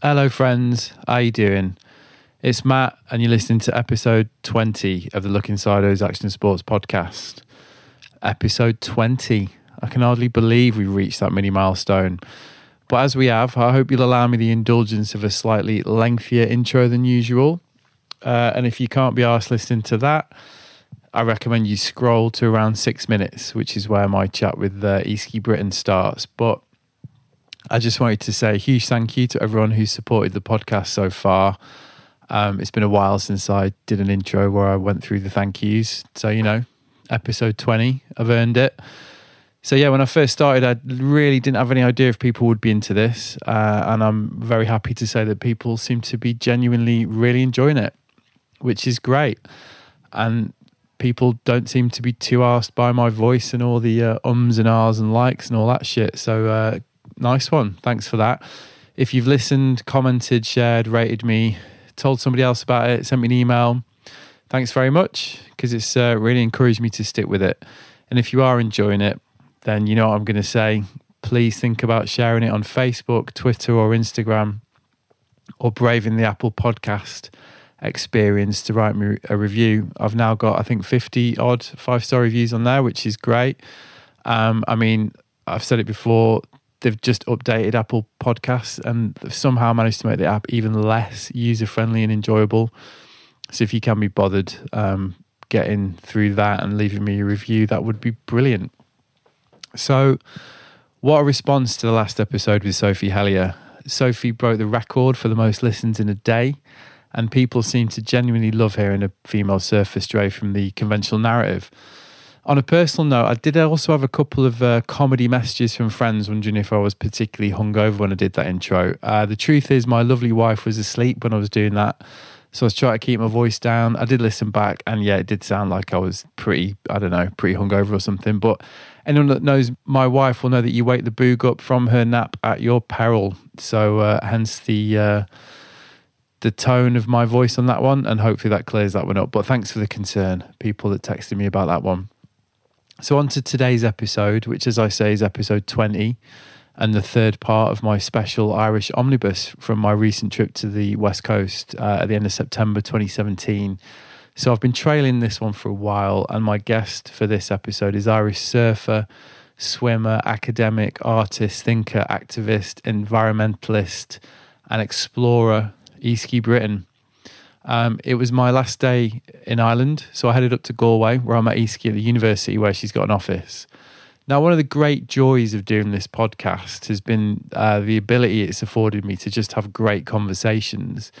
Hello, friends. How you doing? It's Matt, and you're listening to episode 20 of the Looking Sideways Action Sports podcast. Episode 20. I can hardly believe we've reached that mini milestone. But as we have, I hope you'll allow me the indulgence of a slightly lengthier intro than usual. Uh, and if you can't be asked listening to that, I recommend you scroll to around six minutes, which is where my chat with uh, Easkey Britton starts. But I just wanted to say a huge thank you to everyone who's supported the podcast so far. Um, it's been a while since I did an intro where I went through the thank yous. So, you know, episode 20, I've earned it. So, yeah, when I first started, I really didn't have any idea if people would be into this. Uh, and I'm very happy to say that people seem to be genuinely really enjoying it, which is great. And people don't seem to be too asked by my voice and all the uh, ums and ahs and likes and all that shit. So, uh, nice one. Thanks for that. If you've listened, commented, shared, rated me, told somebody else about it, sent me an email, thanks very much because it's uh, really encouraged me to stick with it. And if you are enjoying it, then you know what I'm going to say. Please think about sharing it on Facebook, Twitter, or Instagram, or braving the Apple Podcast experience to write me a review. I've now got, I think, 50 odd five star reviews on there, which is great. Um, I mean, I've said it before, they've just updated Apple Podcasts and they've somehow managed to make the app even less user friendly and enjoyable. So if you can be bothered um, getting through that and leaving me a review, that would be brilliant. So, what a response to the last episode with Sophie Hellyer. Sophie broke the record for the most listens in a day, and people seem to genuinely love hearing a female surfer stray from the conventional narrative. On a personal note, I did also have a couple of uh, comedy messages from friends wondering if I was particularly hungover when I did that intro. Uh, the truth is, my lovely wife was asleep when I was doing that. So I was trying to keep my voice down. I did listen back, and yeah, it did sound like I was pretty, I don't know, pretty hungover or something. But anyone that knows my wife will know that you wake the boog up from her nap at your peril. So uh, hence the uh, the tone of my voice on that one, and hopefully that clears that one up. But thanks for the concern, people that texted me about that one. So, on to today's episode, which, as I say, is episode 20 and the third part of my special Irish omnibus from my recent trip to the West Coast uh, at the end of September 2017. So, I've been trailing this one for a while, and my guest for this episode is Irish surfer, swimmer, academic, artist, thinker, activist, environmentalist, and explorer, Easkey Britton. Um, it was my last day in Ireland, so I headed up to Galway, where I'm at Easkey at the university, where she's got an office. Now, one of the great joys of doing this podcast has been uh, the ability it's afforded me to just have great conversations.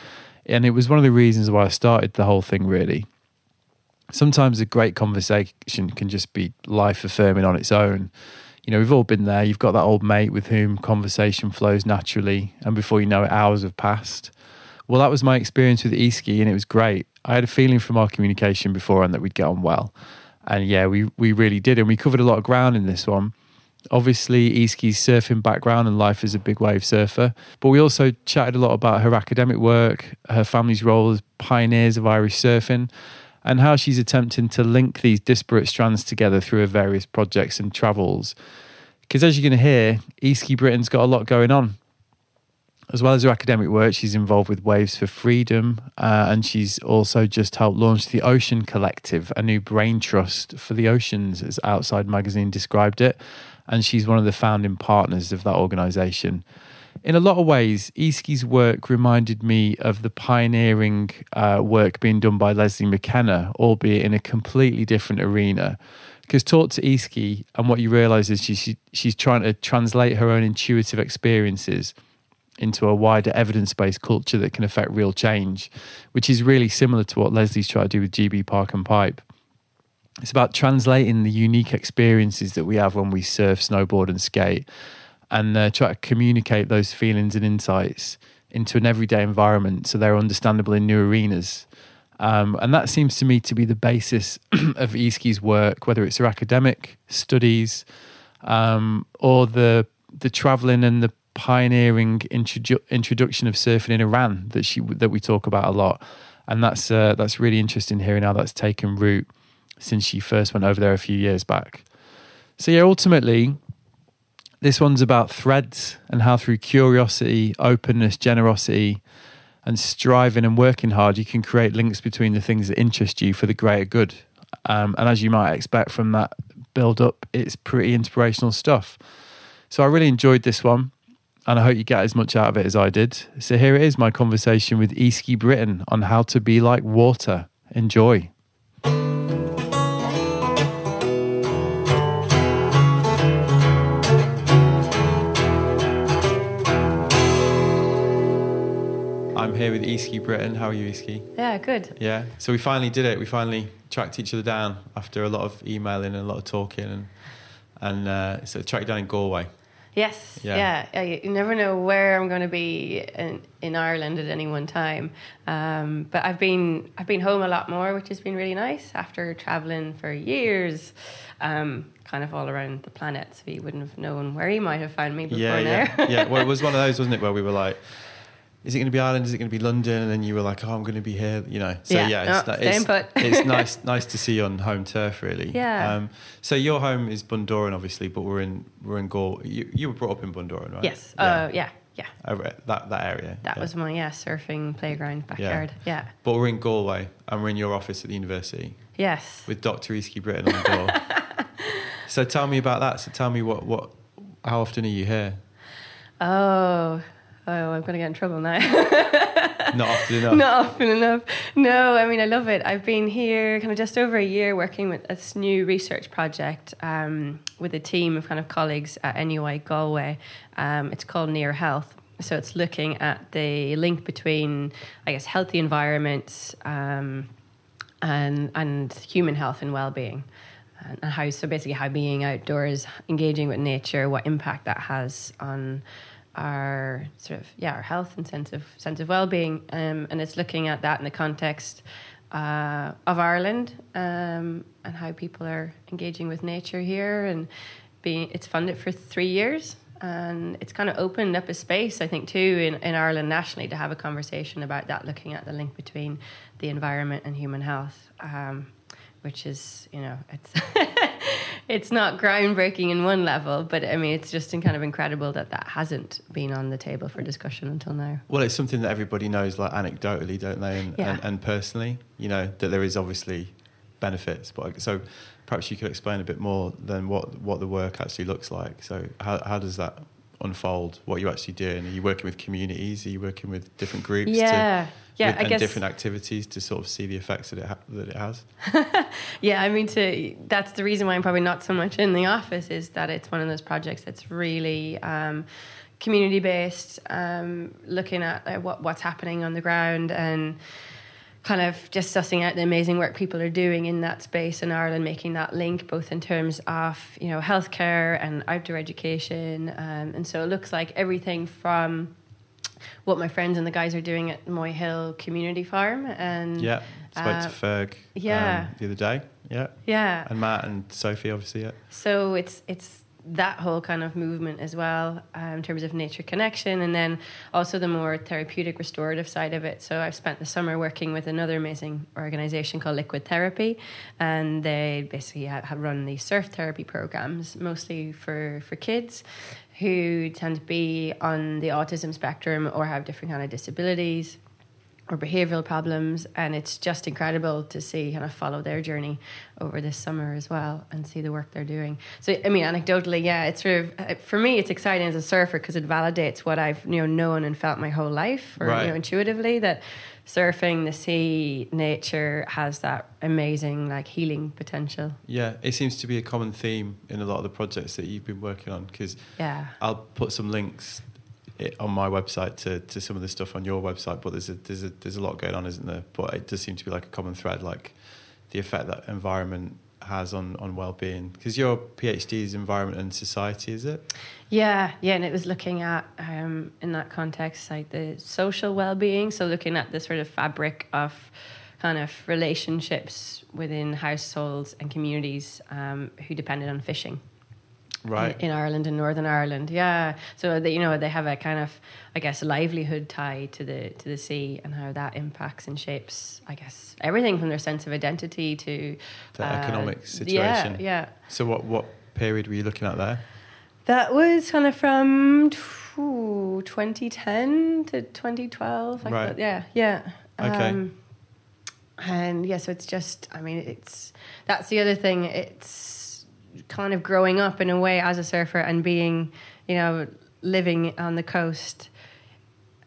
And it was one of the reasons why I started the whole thing, really. Sometimes a great conversation can just be life affirming on its own. You know, we've all been there. You've got that old mate with whom conversation flows naturally, and before you know it, hours have passed. Well, that was my experience with Easkey, and it was great. I had a feeling from our communication before and that we'd get on well. And yeah, we, we really did. And we covered a lot of ground in this one. Obviously, Easkey's surfing background and life as a big wave surfer. But we also chatted a lot about her academic work, her family's role as pioneers of Irish surfing, and how she's attempting to link these disparate strands together through her various projects and travels. Because as you're going to hear, Easkey Britton's got a lot going on. As well as her academic work, she's involved with Waves for Freedom, uh, and she's also just helped launch the Ocean Collective, a new brain trust for the oceans, as Outside Magazine described it. And she's one of the founding partners of that organisation. In a lot of ways, Easkey's work reminded me of the pioneering uh, work being done by Lesley McKenna, albeit in a completely different arena. Because talk to Iski, and what you realise is she, she, she's trying to translate her own intuitive experiences into a wider evidence based culture that can affect real change, which is really similar to what Lesley's tried to do with GB Park and Pipe. It's about translating the unique experiences that we have when we surf, snowboard, and skate, and uh, try to communicate those feelings and insights into an everyday environment so they're understandable in new arenas. Um, and that seems to me to be the basis of Easkey's work, whether it's her academic studies um, or the the traveling and the pioneering introdu- introduction of surfing in Iran that she that we talk about a lot, and that's uh, that's really interesting hearing how that's taken root since she first went over there a few years back. So yeah, ultimately, This one's about threads and how through curiosity, openness, generosity, and striving and working hard, you can create links between the things that interest you for the greater good. Um, and as you might expect from that build up, it's pretty inspirational stuff. So I really enjoyed this one, and I hope you get as much out of it as I did. So here it is my conversation with Easkey Britton on how to be like water. Enjoy. I'm here with Easkey Britton. How are you, Easkey? Yeah, good. Yeah. So we finally did it. We finally tracked each other down after a lot of emailing and a lot of talking, and and uh, so tracked down in Galway. Yes. Yeah. Yeah. You you never know where I'm going to be in, in Ireland at any one time. Um, but I've been I've been home a lot more, which has been really nice after traveling for years, um, kind of all around the planet. So you wouldn't have known where you might have found me before Yeah, now. yeah, yeah. Well, it was one of those, wasn't it, where we were like, "Is it going to be Ireland? Is it going to be London?" And then you were like, "Oh, I'm going to be here," you know. So Yeah. yeah, it's, staying it's, put. it's nice, nice to see you on home turf, really. Yeah. Um, so your home is Bundoran, obviously, but we're in we're in Gaul. You you were brought up in Bundoran, right? Yes. Uh, yeah. Yeah. Over that that area. That yeah. was my yeah surfing playground backyard. Yeah. But we're in Galway, and we're in your office at the university Yes. with Dr. Easkey Britton on the door. so tell me about that. So tell me what what how often are you here? Oh. Oh, I'm going to get in trouble now. Not often enough. Not often enough. No, I mean, I love it. I've been here kind of just over a year working with this new research project um, with a team of kind of colleagues at NUI Galway. Um, it's called Near Health. So it's looking at the link between, I guess, healthy environments um, and, and human health and well being. And and how, so basically, how being outdoors, engaging with nature, what impact that has on our sort of yeah our health and sense of sense of well-being um, and it's looking at that in the context uh, of Ireland um, and how people are engaging with nature here and being it's funded for three years and it's kind of opened up a space I think too in, in Ireland nationally to have a conversation about that looking at the link between the environment and human health. Um, which is you know it's it's not groundbreaking in one level but i mean it's just kind of incredible that that hasn't been on the table for discussion until now Well, it's something that everybody knows, like anecdotally, don't they? And, Yeah. and, and personally, you know, that there is obviously benefits. But so perhaps you could explain a bit more than what, what the work actually looks like. So how, how does that unfold? What you actually doing? Are you working with communities? Are you working with different groups? yeah To, yeah with- i and guess different activities to sort of see the effects that it, ha- that it has? yeah i mean to that's the reason why i'm probably not so much in the office is that it's one of those projects that's really um, community based um, looking at uh, what, what's happening on the ground and kind of just sussing out the amazing work people are doing in that space in Ireland, making that link both in terms of you know healthcare and outdoor education, um, and so it looks like everything from what my friends and the guys are doing at Moy Hill Community Farm, and Yeah. Spoke uh, to Ferg yeah. um, the other day. Yeah. yeah, And Matt and Sophie, obviously. Yeah. so it's it's that whole kind of movement as well um, in terms of nature connection and then also the more therapeutic restorative side of it. So i've spent the summer working with another amazing organization called liquid therapy and they basically have run these surf therapy programs mostly for for kids who tend to be on the autism spectrum or have different kind of disabilities or behavioral problems and it's just incredible to see kind of follow their journey over this summer as well and see the work they're doing so i mean anecdotally yeah it's sort of uh, for me it's exciting as a surfer because it validates what i've you know known and felt my whole life or Right. you know intuitively that surfing the sea nature has that amazing like healing potential Yeah. It seems to be a common theme in a lot of the projects that you've been working on because yeah I'll put some links i- on my website to, to some of the stuff on your website, but there's a, there's a there's a lot going on, isn't there? But it does seem to be like a common thread, like the effect that environment has on, on well-being. Because your PhD is environment and society, is it? Yeah, yeah, and it was looking at um, in that context like the social well-being. So looking at the sort of fabric of kind of relationships within households and communities um, who depended on fishing Right. in, in Ireland and Northern Ireland. Yeah, so they, you know they have a kind of I guess livelihood tie to the to the sea and how that impacts and shapes I guess everything from their sense of identity to The uh, economic Yeah, situation. yeah. So what what period were you looking at there? That was kind of from ooh, 2010 to 2012. Like Right. that. Yeah, yeah. Okay. Um, and yeah, so it's just, I mean, it's that's the other thing. It's kind of growing up in a way as a surfer and being, you know, living on the coast.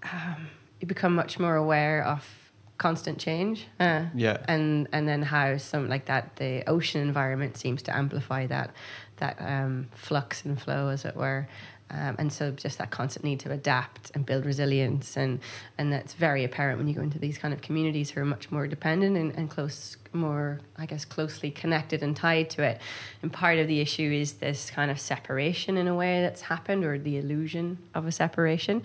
Um, you become much more aware of constant change. Uh, Yeah. and and then how some like that the ocean environment seems to amplify that that um, flux and flow as it were um, and so just that constant need to adapt and build resilience and and that's very apparent when you go into these kind of communities who are much more dependent and, and close more I guess closely connected and tied to it and part of the issue is this kind of separation in a way that's happened or the illusion of a separation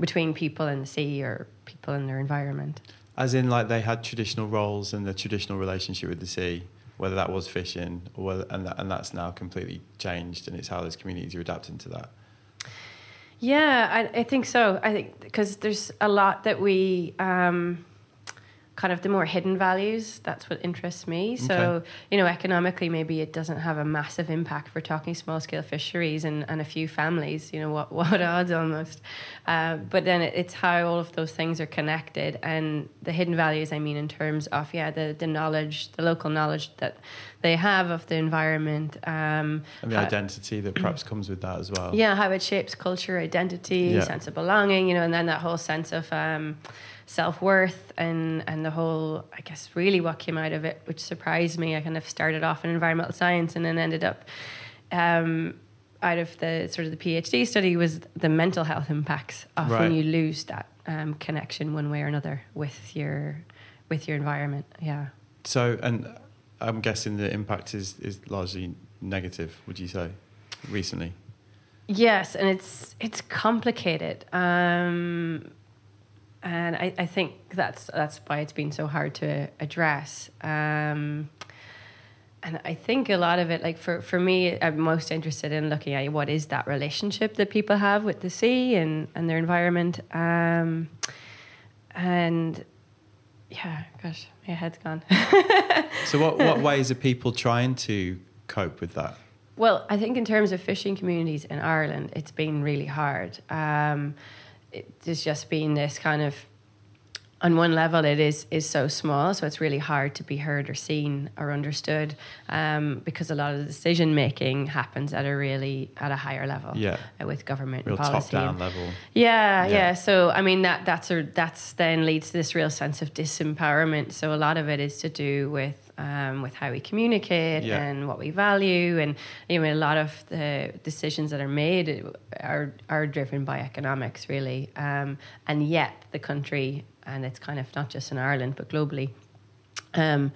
between people and the sea or people and their environment As in, like they had traditional roles and the traditional relationship with the sea, whether that was fishing or whether, and that, and that's now completely changed, and it's how those communities are adapting to that. Yeah, I, I think so. I think because there's a lot that we um, kind of the more hidden values. That's what interests me. So Okay. you know, economically, maybe it doesn't have a massive impact for talking small scale fisheries and, and a few families. You know, what what odds almost. Uh, but then it, it's how all of those things are connected and the hidden values. I mean, in terms of yeah, the the knowledge, the local knowledge that they have of the environment. Um, And the how- identity that perhaps comes with that as well. yeah, how it shapes culture, identity, Yeah. sense of belonging, you know, and then that whole sense of um, self worth and and the whole, I guess, really what came out of it, which surprised me. I kind of started off in environmental science and then ended up. Um, out of the sort of the PhD study was the mental health impacts of Right. when you lose that um, connection one way or another with your with your environment. Yeah. So, and I'm guessing the impact is is largely negative. Would you say recently? Yes, and it's it's complicated, um, and I, I think that's that's why it's been so hard to address. Um, and I think a lot of it, like for, for me, I'm most interested in looking at what is that relationship that people have with the sea and, and their environment. Um, and yeah, gosh, my head's gone. So, what what ways are people trying to cope with that? Well, I think in terms of fishing communities in Ireland, it's been really hard. Um, there's just been this kind of, on one level, it is is so small, so it's really hard to be heard or seen or understood, um, because a lot of the decision making happens at a really at a higher level, Yeah. uh, with government Real and policy. top down and- level. yeah, Yeah. yeah, So I mean that that's a, that's then leads to this real sense of disempowerment. So a lot of it is to do with um, with how we communicate Yeah. and what we value, and you know a lot of the decisions that are made are are driven by economics really, um, and yet the country and it's kind of not just in Ireland but globally. Um,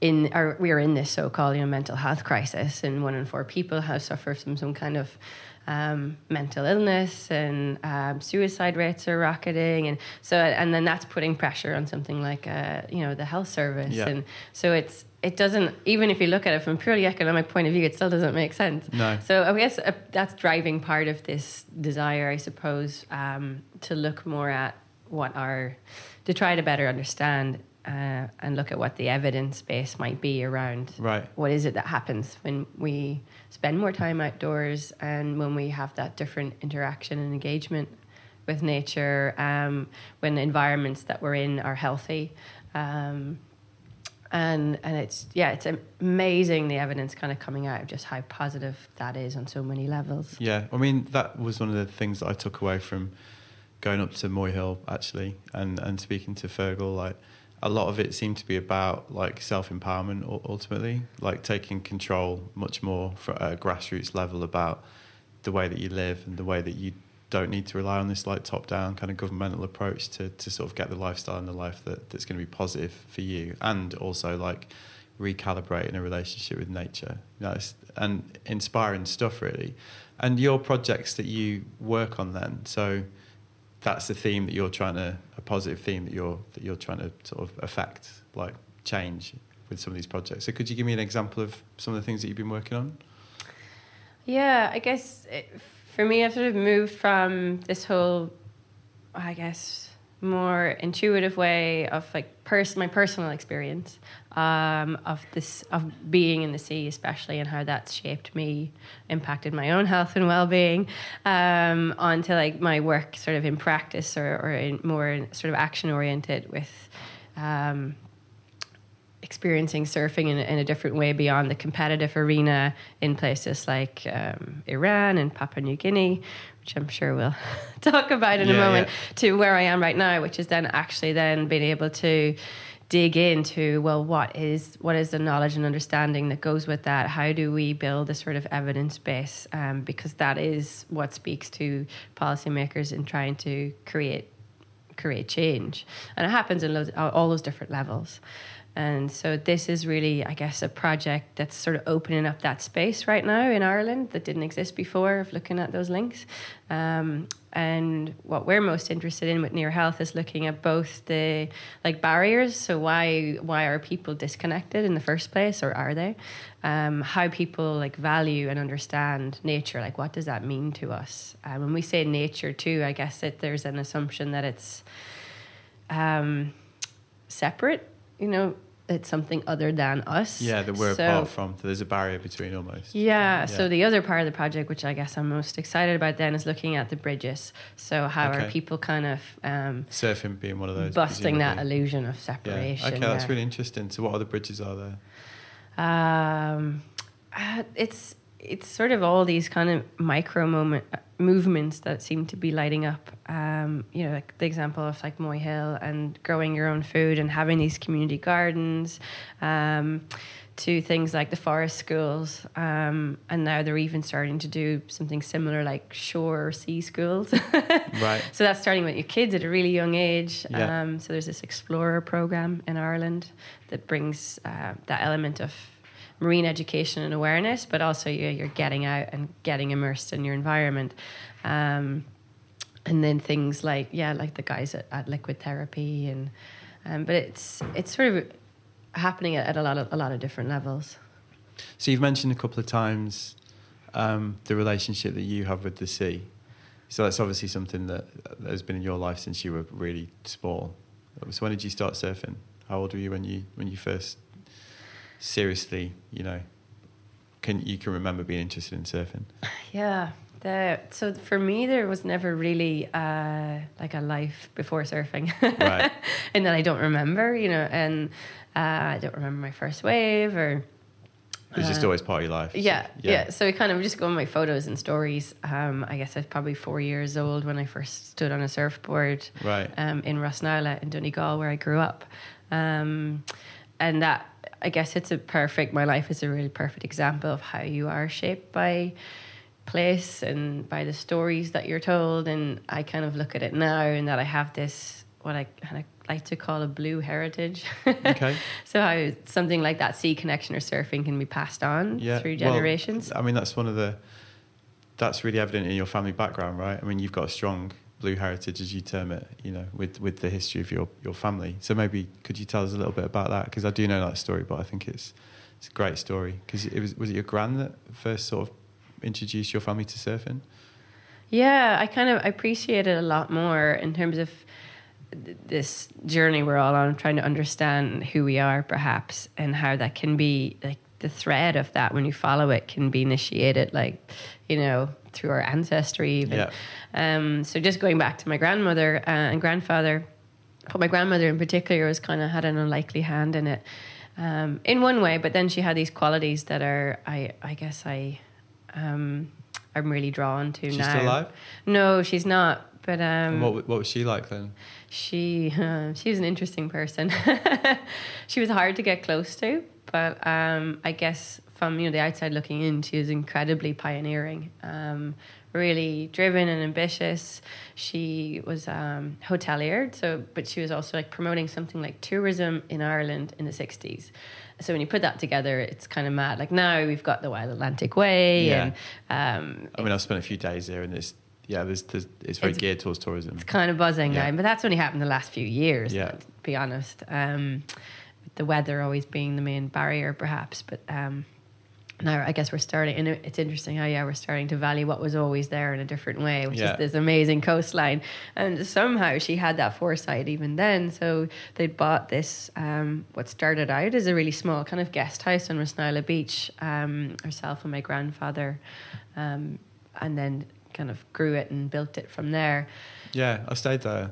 in our, we are in this so-called you know mental health crisis, and one in four people have suffered from some kind of um, mental illness, and um, suicide rates are rocketing, and so and then that's putting pressure on something like uh, you know the health service, Yeah. and so it's it doesn't even if you look at it from a purely economic point of view, it still doesn't make sense. No. So I guess uh, that's driving part of this desire, I suppose, um, to look more at what our, to try to better understand uh, and look at what the evidence base might be around Right. what is it that happens when we spend more time outdoors and when we have that different interaction and engagement with nature, um, when the environments that we're in are healthy. Um, and and it's yeah, it's amazing the evidence kind of coming out of just how positive that is on so many levels. Yeah, I mean that was one of the things that I took away from going up to Moy Hill actually, and and speaking to Fergal. Like a lot of it seemed to be about like self empowerment ultimately, like taking control much more at a grassroots level about the way that you live and the way that you don't need to rely on this like top down kind of governmental approach to to sort of get the lifestyle and the life that that's going to be positive for you and also like recalibrating a relationship with nature. You know, and inspiring stuff really. And your projects that you work on then so that's the theme that you're trying to a positive theme that you're that you're trying to sort of affect like change with some of these projects. So could you give me an example of some of the things that you've been working on? Yeah, I guess it, for me, I've sort of moved from this whole, I guess, more intuitive way of like pers- my personal experience um, of this of being in the sea, especially and how that's shaped me, impacted my own health and well being, um, onto like my work sort of in practice or, or in more sort of action oriented with. Um, experiencing surfing in, in, a different way beyond the competitive arena in places like um, Iran and Papua New Guinea, which I'm sure we'll talk about in yeah, a moment, yeah. to where I am right now, which is then actually then being able to dig into well what is what is the knowledge and understanding that goes with that? How do we build a sort of evidence base um, because that is what speaks to policymakers in trying to create create change. And it happens in all those different levels and so this is really, I guess, a project that's sort of opening up that space right now in Ireland that didn't exist before of looking at those links. Um, and what we're most interested in with Near Health is looking at both the like barriers. So why why are people disconnected in the first place, or are they? Um, how people like value and understand nature. Like what does that mean to us? Um, when we say nature too, I guess that there's an assumption that it's um, separate. You know, it's something other than us. Yeah, that we're so, apart from. So there's a barrier between almost. Yeah, yeah, So the other part of the project, which I guess I'm most excited about, then is looking at the bridges. So how okay. are people kind of um, surfing being one of those busting that illusion of separation? Yeah. Okay, that's really interesting. So what other bridges are there? Um, uh, it's it's sort of all these kind of micro moment movements that seem to be lighting up. Um, you know, like the example of like Moy Hill and growing your own food and having these community gardens. Um, to things like the forest schools, um, and now they're even starting to do something similar like shore or sea schools. right. So that's starting with your kids at a really young age. Yeah. Um, so there's this explorer program in Ireland that brings uh, that element of marine education and awareness, but also you're, you're getting out and getting immersed in your environment. Um, and then things like yeah, like the guys at, at Liquid Therapy, and um, but it's it's sort of happening at, at, a lot of a lot of different levels. So you've mentioned a couple of times um, the relationship that you have with the sea. So that's obviously something that has been in your life since you were really small. So when did you start surfing? How old were you when you when you first seriously, you know, can you can remember being interested in surfing? Yeah. The, so for me, there was never really uh, like a life before surfing, right. and that I don't remember, you know, and uh, I don't remember my first wave or. It's was just uh, always part of your life. Yeah, so, yeah, yeah. So I kind of just go on my photos and stories. Um, I guess I was probably four years old when I first stood on a surfboard. Right. Um, in Rossnowlagh in Donegal, where I grew up, um, and that I guess it's a perfect, my life is a really perfect example of how you are shaped by place and by the stories that you're told. And I kind of look at it now and that I have this, what I kind of like to call a blue heritage. Okay. so how something like that sea connection or surfing can be passed on yeah. through generations. Well, I mean, that's one of the, that's really evident in your family background, right? I mean, you've got a strong blue heritage, as you term it, you know, with, with the history of your, your family. So maybe could you tell us a little bit about that? Because I do know that story, but I think it's it's a great story. Because it was was it your grand that first sort of introduced your family to surfing? Yeah, I kind of appreciate it a lot more in terms of this journey we're all on, trying to understand who we are, perhaps, and how that can be like the thread of that when you follow it can be initiated, like you know, through our ancestry. Even. Yeah. Um, so just going back to my grandmother uh, and grandfather, but my grandmother in particular was kind of had an unlikely hand in it, um, in one way. But then she had these qualities that are, I, I guess, I, um, I'm really drawn to she's now. Still alive? No, she's not. But um, what what was she like then? She uh, she was an interesting person. she was hard to get close to, but um, I guess from you know the outside looking in, she was incredibly pioneering. Um, really driven and ambitious. She was um, hotelier, so but she was also like promoting something like tourism in Ireland in the sixties. So when you put that together, it's kind of mad. Like now we've got the Wild Atlantic Way, yeah. and um, I mean I've spent a few days there, and it's yeah, there's, there's it's very it's, geared towards tourism. It's kind of buzzing yeah. now, but that's only happened the last few years. Yeah, to be honest. Um, the weather always being the main barrier, perhaps, but. Um, now I guess we're starting, and it's interesting how yeah we're starting to value what was always there in a different way, which Yeah. is this amazing coastline. And somehow she had that foresight even then. So they bought this um, what started out as a really small kind of guest house on Rossnowlagh Beach. Um, herself and my grandfather, um, and then kind of grew it and built it from there. Yeah, I stayed there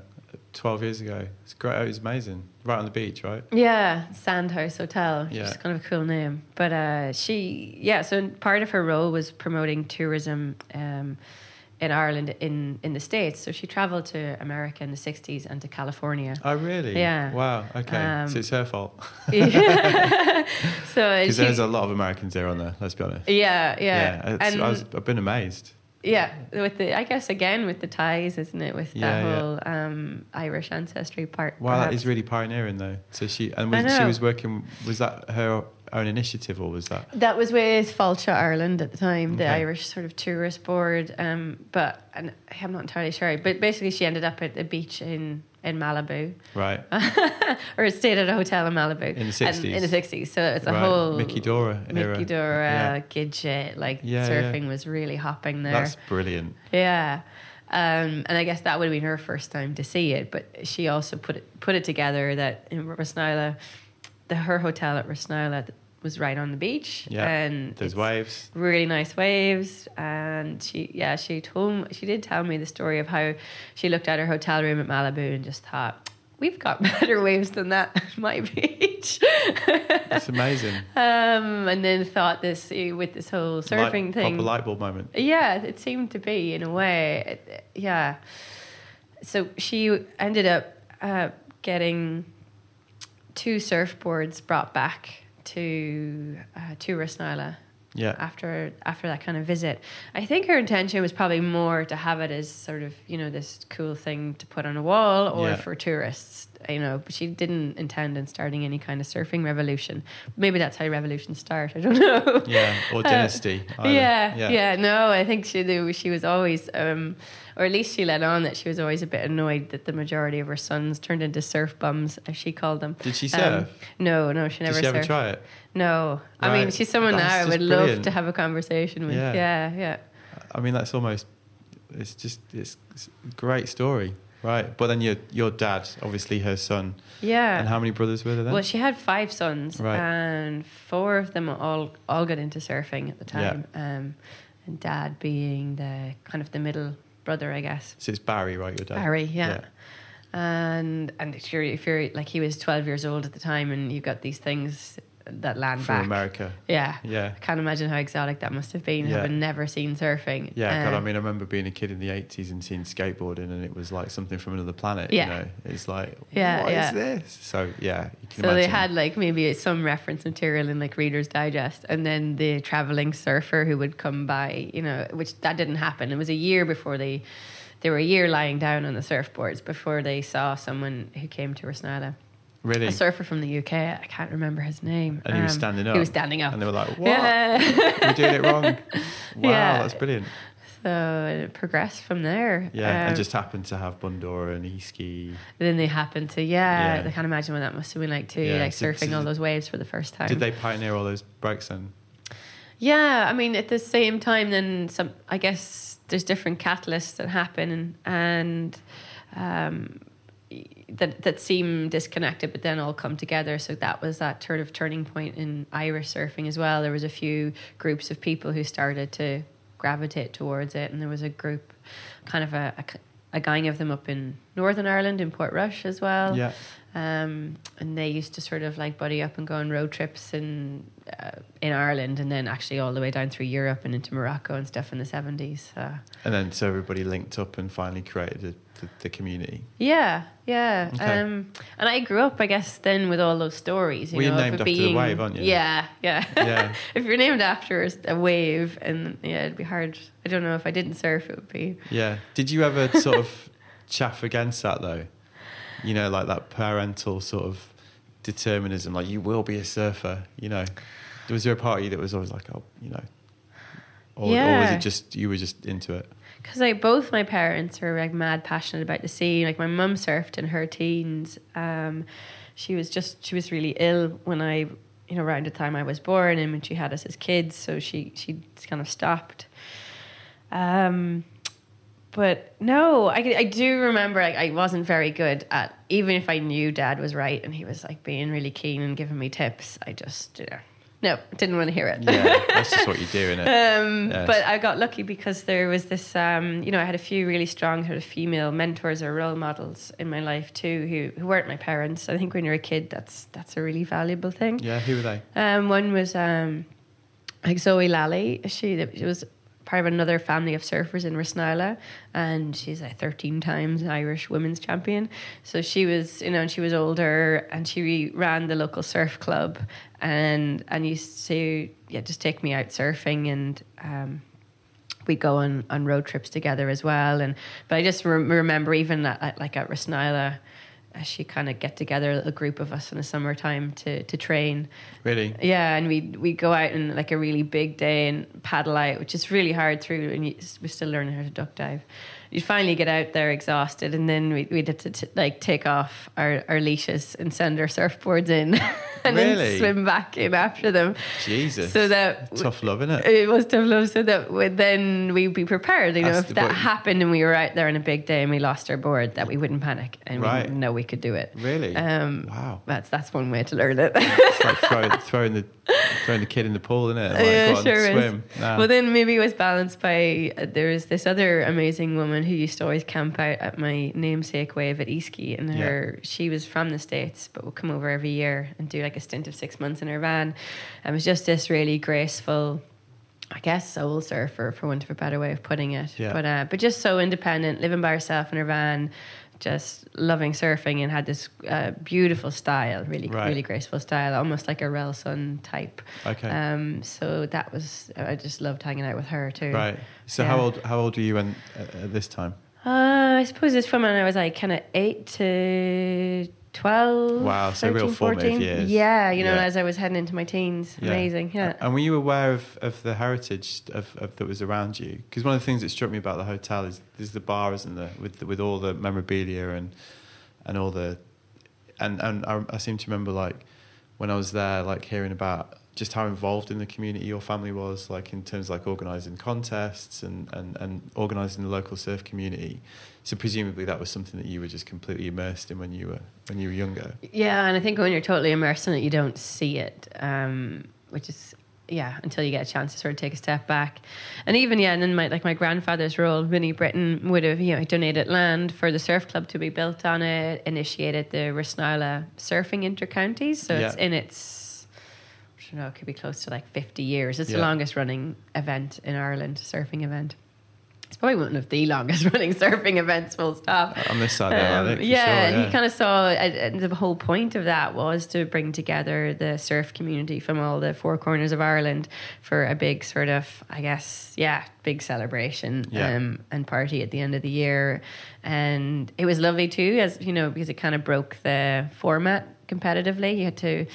12 years ago. It's great. It was amazing. Right on the beach, right? Yeah, Sandhouse Hotel. Yeah. It's kind of a cool name. But uh, she, yeah, so part of her role was promoting tourism um, in Ireland in, in the States. So she traveled to America in the 60s and to California. Oh, really? Yeah. Wow. Okay. Um, so it's her fault. Yeah. so Because there's a lot of Americans there on there, let's be honest. yeah, yeah. it's- and I was, I've been amazed. Yeah, with the, I guess again with the ties, isn't it? With Yeah, that yeah. whole um, Irish ancestry part. Wow, that perhaps. is really pioneering, though. So she and was, she was working. Was that her own initiative, or was that? That was with Fáilte Ireland at the time, the Okay. Irish sort of tourist board. Um, but and I'm not entirely sure. But basically, she ended up at the beach in in Malibu, Right. or stayed at a hotel in Malibu In the 60s. in the sixties, so it's a right. whole Mickey Dora era. Mickey Dora, Yeah. Gidget, like Yeah, yeah. surfing was really hopping there. That's brilliant. Yeah. Um, and I guess that would have been her first time to see it, but she also put it put it together that in Rossnowlagh, the her hotel at Rossnowlagh was right on the beach, Yeah. and There's waves. really nice waves. And she, yeah, she told she did tell me the story of how she looked at her hotel room at Malibu and just thought, we've got better waves than that at my beach. It's amazing. um, and then thought this with this whole surfing light, thing. Light bulb moment. Yeah, it seemed to be in a way. It- Yeah. So she ended up uh, getting two surfboards brought back to uh, to Rossnowlagh Yeah. after after that kind of visit. I think her intention was probably more to have it as sort of you know this cool thing to put on a wall or Yeah. for tourists. You know, but she didn't intend on starting any kind of surfing revolution. Maybe that's how revolutions start. I don't know. Yeah. Or dynasty. either. Yeah, yeah, No, I think she knew she was always, um, or at least she let on that she was always a bit annoyed that the majority of her sons turned into surf bums, as she called them. Did she Um, surf? no, no, she Did never she ever try it? No, I mean she's someone That's now I would love to have a conversation with. Yeah. Yeah, yeah, I mean, that's almost. It's just it's, it's a great story, right? But then your your dad, obviously her son, yeah. and how many brothers were there then? Well, she had five sons, Right. and four of them all all got into surfing at the Yeah. time. Um, and dad being the kind of the middle brother, I guess. so it's Barry, right? Your dad. Barry, yeah. And and if you're if you're like he was twelve years old at the time, and you've got these things that land From back. America. Yeah, Yeah. I can't imagine how exotic that must have been, Yeah. having never seen surfing. Yeah, God, I Um, mean, I remember being a kid in the 80s and seeing skateboarding, and it was like something from another planet. Yeah. You know, it's like, Yeah, what is yeah. this? So, yeah, you can so they had like maybe some reference material in like Reader's Digest, and then the traveling surfer who would come by, you know, which that didn't happen. It was a year before they, they were a year lying down on the surfboards before they saw someone who came to Rossnowlagh. Really. A surfer from the UK. I can't remember his name. And he was standing up. He was standing up. And they were like, what? Yeah. We're doing it wrong. Wow, Yeah. that's brilliant. So it progressed from there. Yeah, Um, and just happened to have Bundora and Easkey. then they happened to yeah, Yeah. I can't imagine what that must have been like too, Yeah, like surfing so- all those waves for the first time. Did they pioneer all those breaks then? Yeah, I mean at the same time, then some. I guess there's different catalysts that happen and, and um, that that seem disconnected, but then all come together. So that was that sort of turning point in Irish surfing as well. There was a few groups of people who started to gravitate towards it, and there was a group, kind of a, a, a gang of them up in Northern Ireland in Portrush as well. Yeah. Um, and they used to sort of like buddy up and go on road trips in uh, in Ireland, and then actually all the way down through Europe and into Morocco and stuff in the seventies. Uh, And then so everybody linked up and finally created the, the community. yeah, yeah. Okay. Um, and I grew up, I guess, then with all those stories. You Well, you're know, named after the wave, aren't you? Yeah, yeah. Yeah. if you're named after a wave, and yeah, it'd be hard. I don't know if I didn't surf, it would be. Yeah. Did you ever sort of chaff against that though? You know, like that parental sort of determinism, like you will be a surfer, you know. Was there a party that was always like, oh, you know, or, or was it just you were just into it? Because like both my parents were like mad passionate about the sea. Like my mum surfed in her teens. Um, she was just she was really ill when I you know, around the time I was born and when she had us as kids. So she, she kind of stopped. Um, but no, I, I do remember like, I wasn't very good at, even if I knew dad was right and he was like being really keen and giving me tips, I just, you know, no, didn't want to hear it. Yeah, that's just what you do, isn't it? Um, Yes. But I got lucky because there was this, um, you know, I had a few really strong sort of female mentors or role models in my life too, who, who weren't my parents. I think when you're a kid, that's that's a really valuable thing. Yeah, who were they? Um, one was um, like Zoe Lally. She, she was part of another family of surfers in Rossnowlagh, and she's a 13 times Irish women's champion. So she was, you know, and she was older, and she ran the local surf club, and and used to yeah just take me out surfing and. Um, we'd go on, on road trips together as well, and but I just rem- remember even at, at, like at Rossnowlagh, uh, she kind of get together a little group of us in the summertime to to train, Really? yeah, and we we go out in like a really big day and paddle out, which is really hard through, and we're still learning how to duck dive. You finally get out there exhausted, and then we we had to t- like take off our, our leashes and send our surfboards in, and Really? then swim back in after them. Jesus. So that Tough love, isn't it? it was tough love, so that would then we'd be prepared. You know, That's if that point. happened and we were out there on a big day and we lost our board, that we wouldn't panic and we Right. didn't know we could do it. Really? Um, wow. That's that's one way to learn it. It's like throwing, throwing the throwing the kid in the pool, isn't it? Like, yeah, sure swim. is. Nah. Well, then maybe it was balanced by uh, there was this other amazing woman who used to always camp out at my namesake wave at Easkey, and Yeah. her she was from the states, but would come over every year and do like a stint of six months in her van, and was just this really graceful. I guess soul surfer, for want of a better way of putting it. Yeah. But uh, but just so independent, living by herself in her van, just loving surfing, and had this uh, beautiful style, really Right. really graceful style, almost like a Rell Sunn type. okay. Um, so that was I just loved hanging out with her too. right. So yeah. how old how old were you when at, at this time? Uh, I suppose this from when I was like kind of eight to twelve. Wow, so real formative 14. years. Yeah, you know, Yeah. as I was heading into my teens, Yeah. amazing. Yeah. And were you aware of, of the heritage of, of that was around you? Because one of the things that struck me about the hotel is there's the bar, isn't there, with with all the memorabilia and and all the and and I, I seem to remember like when I was there, like hearing about just how involved in the community your family was, like in terms of like organising contests and, and, and organising the local surf community. So presumably that was something that you were just completely immersed in when you were when you were younger. Yeah, and I think when you're totally immersed in it, you don't see it, um, which is yeah, until you get a chance to sort of take a step back. And even yeah, and then my like my grandfather's role, Vinnie Britton would have you know donated land for the surf club to be built on it, initiated the Rossnowlagh surfing intercounties, so it's in its. I don't know, it could be close to like 50 years. It's the longest running event in Ireland, surfing event. It's probably one of the longest running surfing events, full stop. On this side, Um, the Atlantic, for yeah, sure, and yeah. he kind of saw uh, the whole point of that was to bring together the surf community from all the four corners of Ireland for a big sort of, I guess, yeah, big celebration Yeah. um, and party at the end of the year. And it was lovely too, as you know, because it kind of broke the format competitively. You had to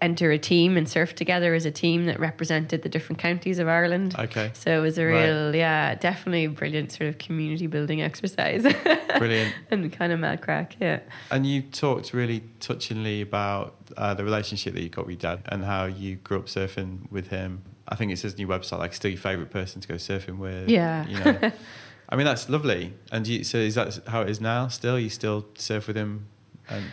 enter a team and surf together as a team that represented the different counties of Ireland. Okay. So it was a Right. real, yeah, definitely a brilliant sort of community building exercise. Brilliant. and kind of mad craic, yeah. And you talked really touchingly about uh, the relationship that you got with your dad and how you grew up surfing with him. I think it says on your website, like, still your favourite person to go surfing with. Yeah. You know, I mean, that's lovely. And you, so is that how it is now still? You still surf with him? And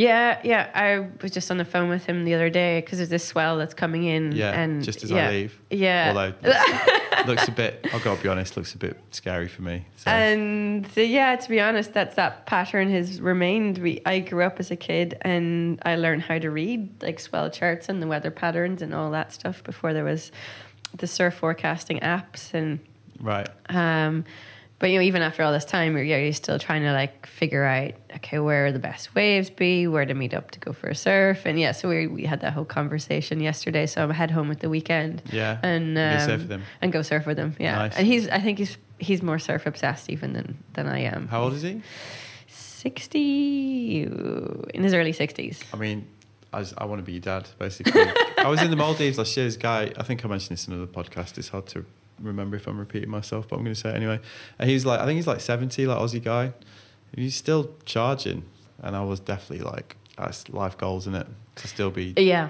Yeah, yeah. I was just on the phone with him the other day because there's this swell that's coming in. yeah, and just as yeah, I leave. Yeah. Although looks, looks a bit, I've got to be honest, looks a bit scary for me. So. And uh, yeah, to be honest, that's that pattern has remained. We I grew up as a kid and I learned how to read like swell charts and the weather patterns and all that stuff before there was the surf forecasting apps and right. um but you know even after all this time you're, you're still trying to like figure out okay where are the best waves be where to meet up to go for a surf and yeah so we, we had that whole conversation yesterday so i'm head home at the weekend Yeah. and um, go surf with him. and go surf with him yeah Nice. and he's i think he's he's more surf obsessed even than than i am How old is he? 60 in his early 60s I mean, I, just- I want to be your dad, basically. I was in the Maldives last year. This guy, I think I mentioned this in another podcast. It's hard to remember if I'm repeating myself, but I'm going to say it anyway. And he's like, I think he's like 70, like Aussie guy. He's still charging, and I was definitely like, that's life goals, in it? To still be yeah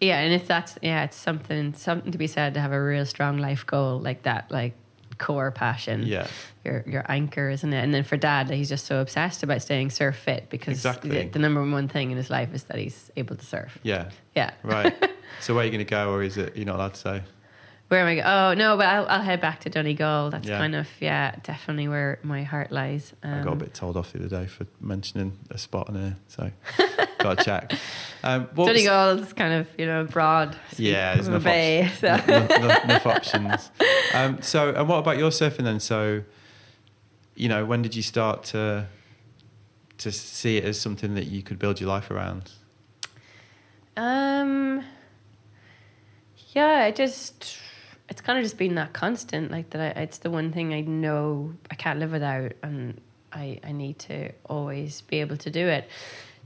Yeah, and it's that's yeah, it's something something to be said to have a real strong life goal like that, like core passion. Yeah. Your your anchor, isn't it? And then for dad, he's just so obsessed about staying surf fit because Exactly. the, the number one thing in his life is that he's able to surf. Yeah. Yeah. Right. so where are you going to go, or is it you're not allowed to say? Where am I? Go- oh no, but I'll, I'll head back to Donegal. That's Yeah. kind of yeah, definitely where my heart lies. I got a Um, bit told off the other day for mentioning a spot on here, so got to check. Um, what was- Donegal is kind of you know broad. Yeah, there's enough, bay. op- so. no- no- enough options. Um, so, and what about your surfing then? So, you know, when did you start to to see it as something that you could build your life around? Um. Yeah, I just it's kind of just been that constant, like that. I, it's the one thing I know I can't live without, and I I need to always be able to do it.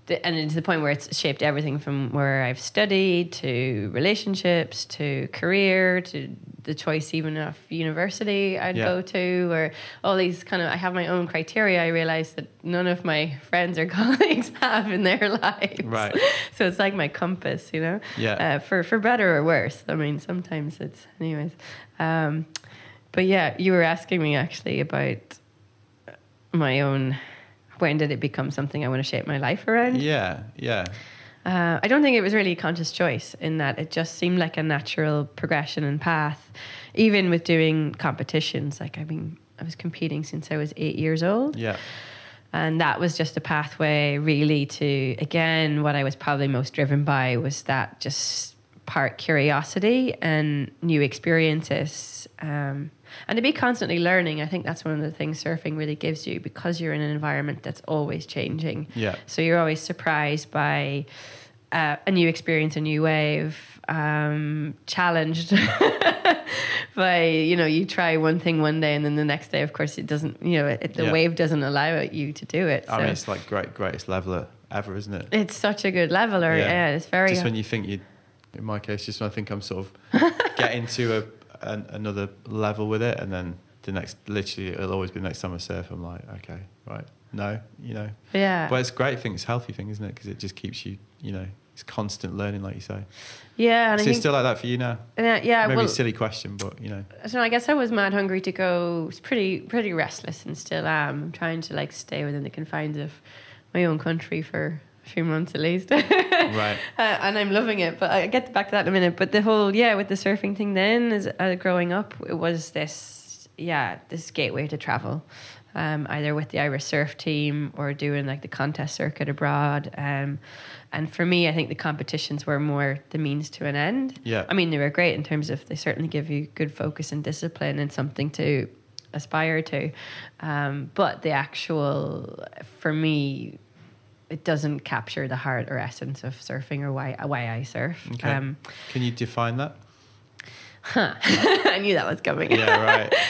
The- And it's the point where it's shaped everything from where I've studied to relationships to career to the choice even of university I'd Yeah. go to or all these kind of I have my own criteria I realize that none of my friends or colleagues have in their lives Right. so it's like my compass, you know. Yeah. Uh, for for better or worse. I mean, sometimes it's anyways. Um, but yeah, you were asking me actually about my own. When did it become something I want to shape my life around? Yeah, yeah, Uh, I don't think it was really a conscious choice in that it just seemed like a natural progression and path. Even with doing competitions, like I mean, I was competing since I was eight years old. yeah, And that was just a pathway, really, to again, what I was probably most driven by was that just part curiosity and new experiences. Um, and to be constantly learning, I think that's one of the things surfing really gives you because you're in an environment that's always changing. yeah, So you're always surprised by uh, a new experience, a new wave, um, challenged by you know you try one thing one day and then the next day, of course, it doesn't. You know, it, the Yeah. wave doesn't allow you to do it. So I mean, it's like great, greatest leveler ever, isn't it? it's such a good leveler. Yeah, it's very. Just when you think you, in my case, just when I think I'm sort of getting to a an, another level with it, and then the next, literally, it'll always be the next time I surf. I'm like, okay, right, no, you know. yeah, But it's a great thing. It's a healthy thing, isn't it? Because it just keeps you, you know, it's constant learning, like you say. yeah, and so it's still like that for you now. uh, yeah. Maybe well, a silly question, but you know, so I guess I was mad hungry to go. Was pretty pretty restless and still am. I'm trying to like stay within the confines of my own country for few months at least. right? Uh, and I'm loving it. But I get back to that in a minute. But the whole yeah, with the surfing thing, then as uh, growing up, it was this yeah this gateway to travel, um, either with the Irish surf team or doing like the contest circuit abroad. Um, and for me, I think the competitions were more the means to an end. Yeah. I mean, they were great in terms of they certainly give you good focus and discipline and something to aspire to. Um, but the actual, for me, it doesn't capture the heart or essence of surfing or why why I surf. Okay. Um, Can you define that? I knew that was coming. Yeah, right.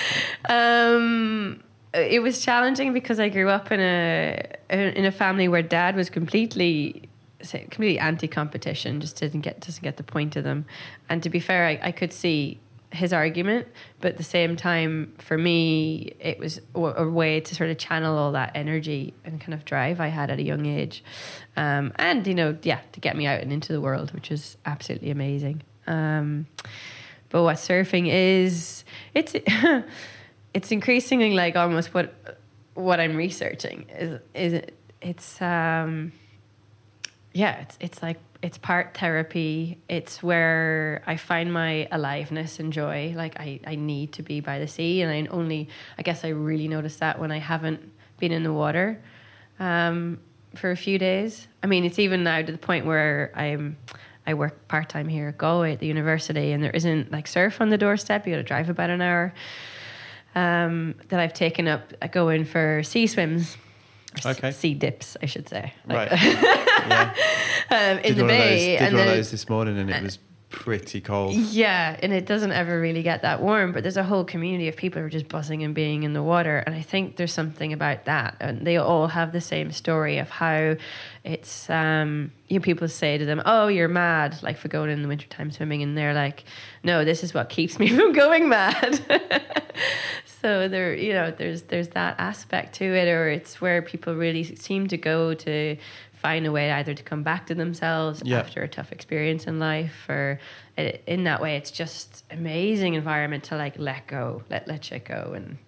Um, it was challenging because I grew up in a in a family where dad was completely completely anti-competition, just didn't get doesn't get the point of them. And to be fair, I, I could see his argument, but at the same time, for me, it was a, way to sort of channel all that energy and kind of drive I had at a young age, um, and you know, yeah, to get me out and into the world, which is absolutely amazing. Um, but what surfing is, it's it's increasingly like almost what what I'm researching is is it, it's um yeah it's it's like it's part therapy it's where I find my aliveness and joy like I I need to be by the sea and I only I guess I really notice that when I haven't been in the water um for a few days I mean it's even now to the point where I'm I work part time here at Galway at the university, and there isn't like surf on the doorstep. You got to drive about an hour. Um, that I've taken up I go in for sea swims, Okay. sea dips, I should say. Right. Yeah. um, in Did the of those, bay, did and one of those this morning, and it was pretty cold. yeah, and it doesn't ever really get that warm, but there's a whole community of people who are just buzzing and being in the water. And I think there's something about that. And they all have the same story of how it's, um, you know, people say to them, oh, you're mad, like for going in the wintertime swimming. And they're like, no, this is what keeps me from going mad. so there, you know, there's, there's that aspect to it, or it's where people really seem to go to find a way either to come back to themselves Yeah. after a tough experience in life, or i- in that way, it's just amazing environment to like let go, let let shit go, and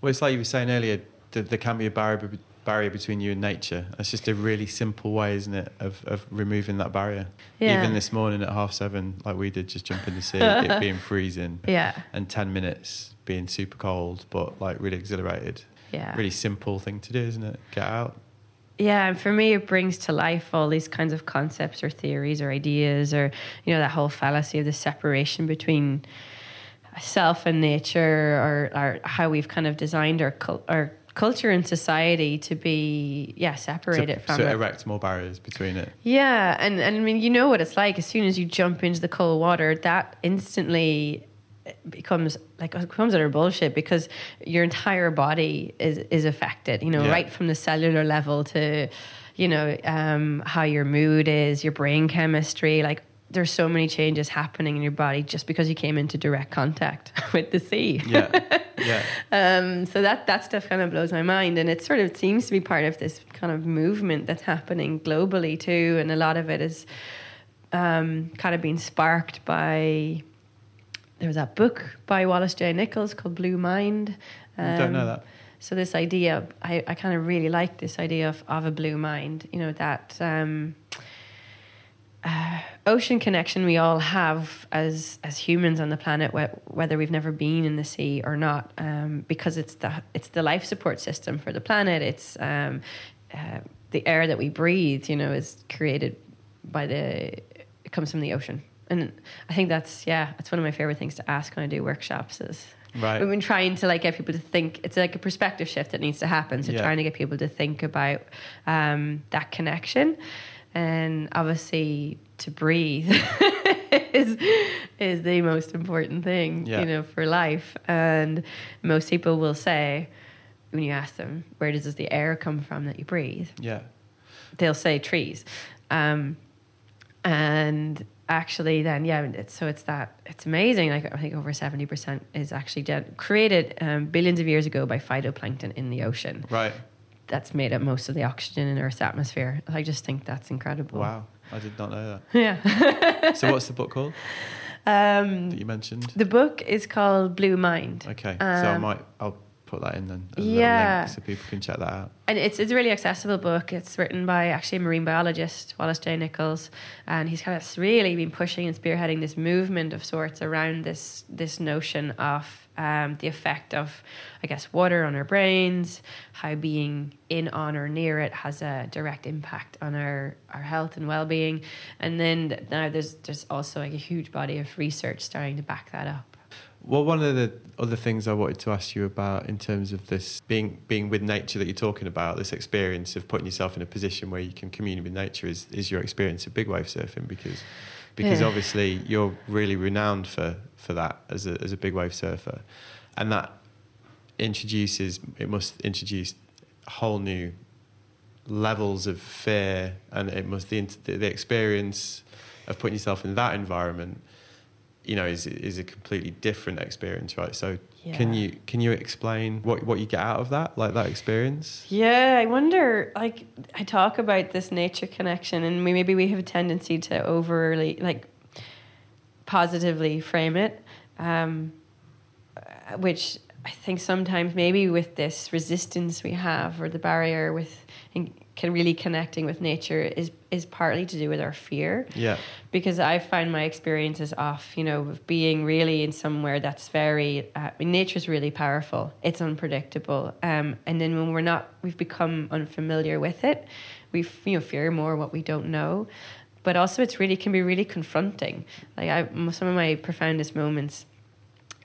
Well, it's like you were saying earlier, that there can be a barrier, barrier between you and nature. That's just a really simple way, isn't it, of, of removing that barrier. Yeah. Even this morning at half seven, like we did, just jump in the sea, it being freezing, yeah, and 10 minutes being super cold, but like really exhilarated. yeah. Really simple thing to do, isn't it? Get out. Yeah, and for me, it brings to life all these kinds of concepts or theories or ideas, or you know that whole fallacy of the separation between self and nature, or, or how we've kind of designed our our culture and society to be yeah separated to, from to it. erect more barriers between it. Yeah, and, and I mean, you know what it's like. As soon as you jump into the cold water, that instantly becomes like becomes utter bullshit because your entire body is is affected. You know, Yeah. right from the cellular level to, you know, um, how your mood is, your brain chemistry. Like, there's so many changes happening in your body just because you came into direct contact with the sea. Yeah. yeah. Um, so that that stuff kind of blows my mind, and it sort of seems to be part of this kind of movement that's happening globally too, and a lot of it is um, kind of being sparked by. There was that book by Wallace J. Nichols called Blue Mind. I don't know Um, that. So this idea, I, I kind of really like this idea of, of a blue mind. You know that um, uh, ocean connection we all have as as humans on the planet, wh- whether we've never been in the sea or not, um, because it's the it's the life support system for the planet. It's um, uh, the air that we breathe. You know, is created by the it comes from the ocean. And I think that's yeah, that's one of my favorite things to ask when I do workshops. Is Right. We've been trying to like get people to think. It's like a perspective shift that needs to happen. So Yeah. trying to get people to think about um, that connection, and obviously to breathe is is the most important thing, Yeah. you know, for life. And most people will say when you ask them where does the air come from that you breathe, Yeah. they'll say trees. Um, and actually then yeah it's, so it's that it's amazing like i think over 70% is actually gen- created um, billions of years ago by phytoplankton in the ocean Right. that's made up most of the oxygen in earth's atmosphere i just think that's incredible Wow. I did not know that. yeah. So what's the book called um, that you mentioned? the book is called blue mind Okay. so I Um, might I'll put that in then. Yeah. so people can check that out. and it's it's a really accessible book. It's written by actually a marine biologist, Wallace J. Nichols, and he's kind of really been pushing and spearheading this movement of sorts around this this notion of um, the effect of, I guess, water on our brains, how being in, on, or near it has a direct impact on our, our health and well being, and then now there's there's also like a huge body of research starting to back that up. Well, one of the other things I wanted to ask you about in terms of this being being with nature that you're talking about, this experience of putting yourself in a position where you can commune with nature, is is your experience of big wave surfing because because Yeah. obviously you're really renowned for for that as a as a big wave surfer, and that introduces it must introduce whole new levels of fear, and it must the the experience of putting yourself in that environment you know is is a completely different experience right so can you can you explain what what you get out of that like that experience Yeah, I wonder. Like, I talk about this nature connection, and we, maybe we have a tendency to overly, like, positively frame it, um, which I think sometimes maybe with this resistance we have or the barrier with in, can really connecting with nature is is partly to do with our fear yeah because I find my experiences off, you know, of being really in somewhere that's very, uh, I mean, nature's really powerful. It's unpredictable. Um, and then when we're not, we've become unfamiliar with it. We, f- you know, fear more what we don't know. But also it's really, can be really confronting. Like I, some of my profoundest moments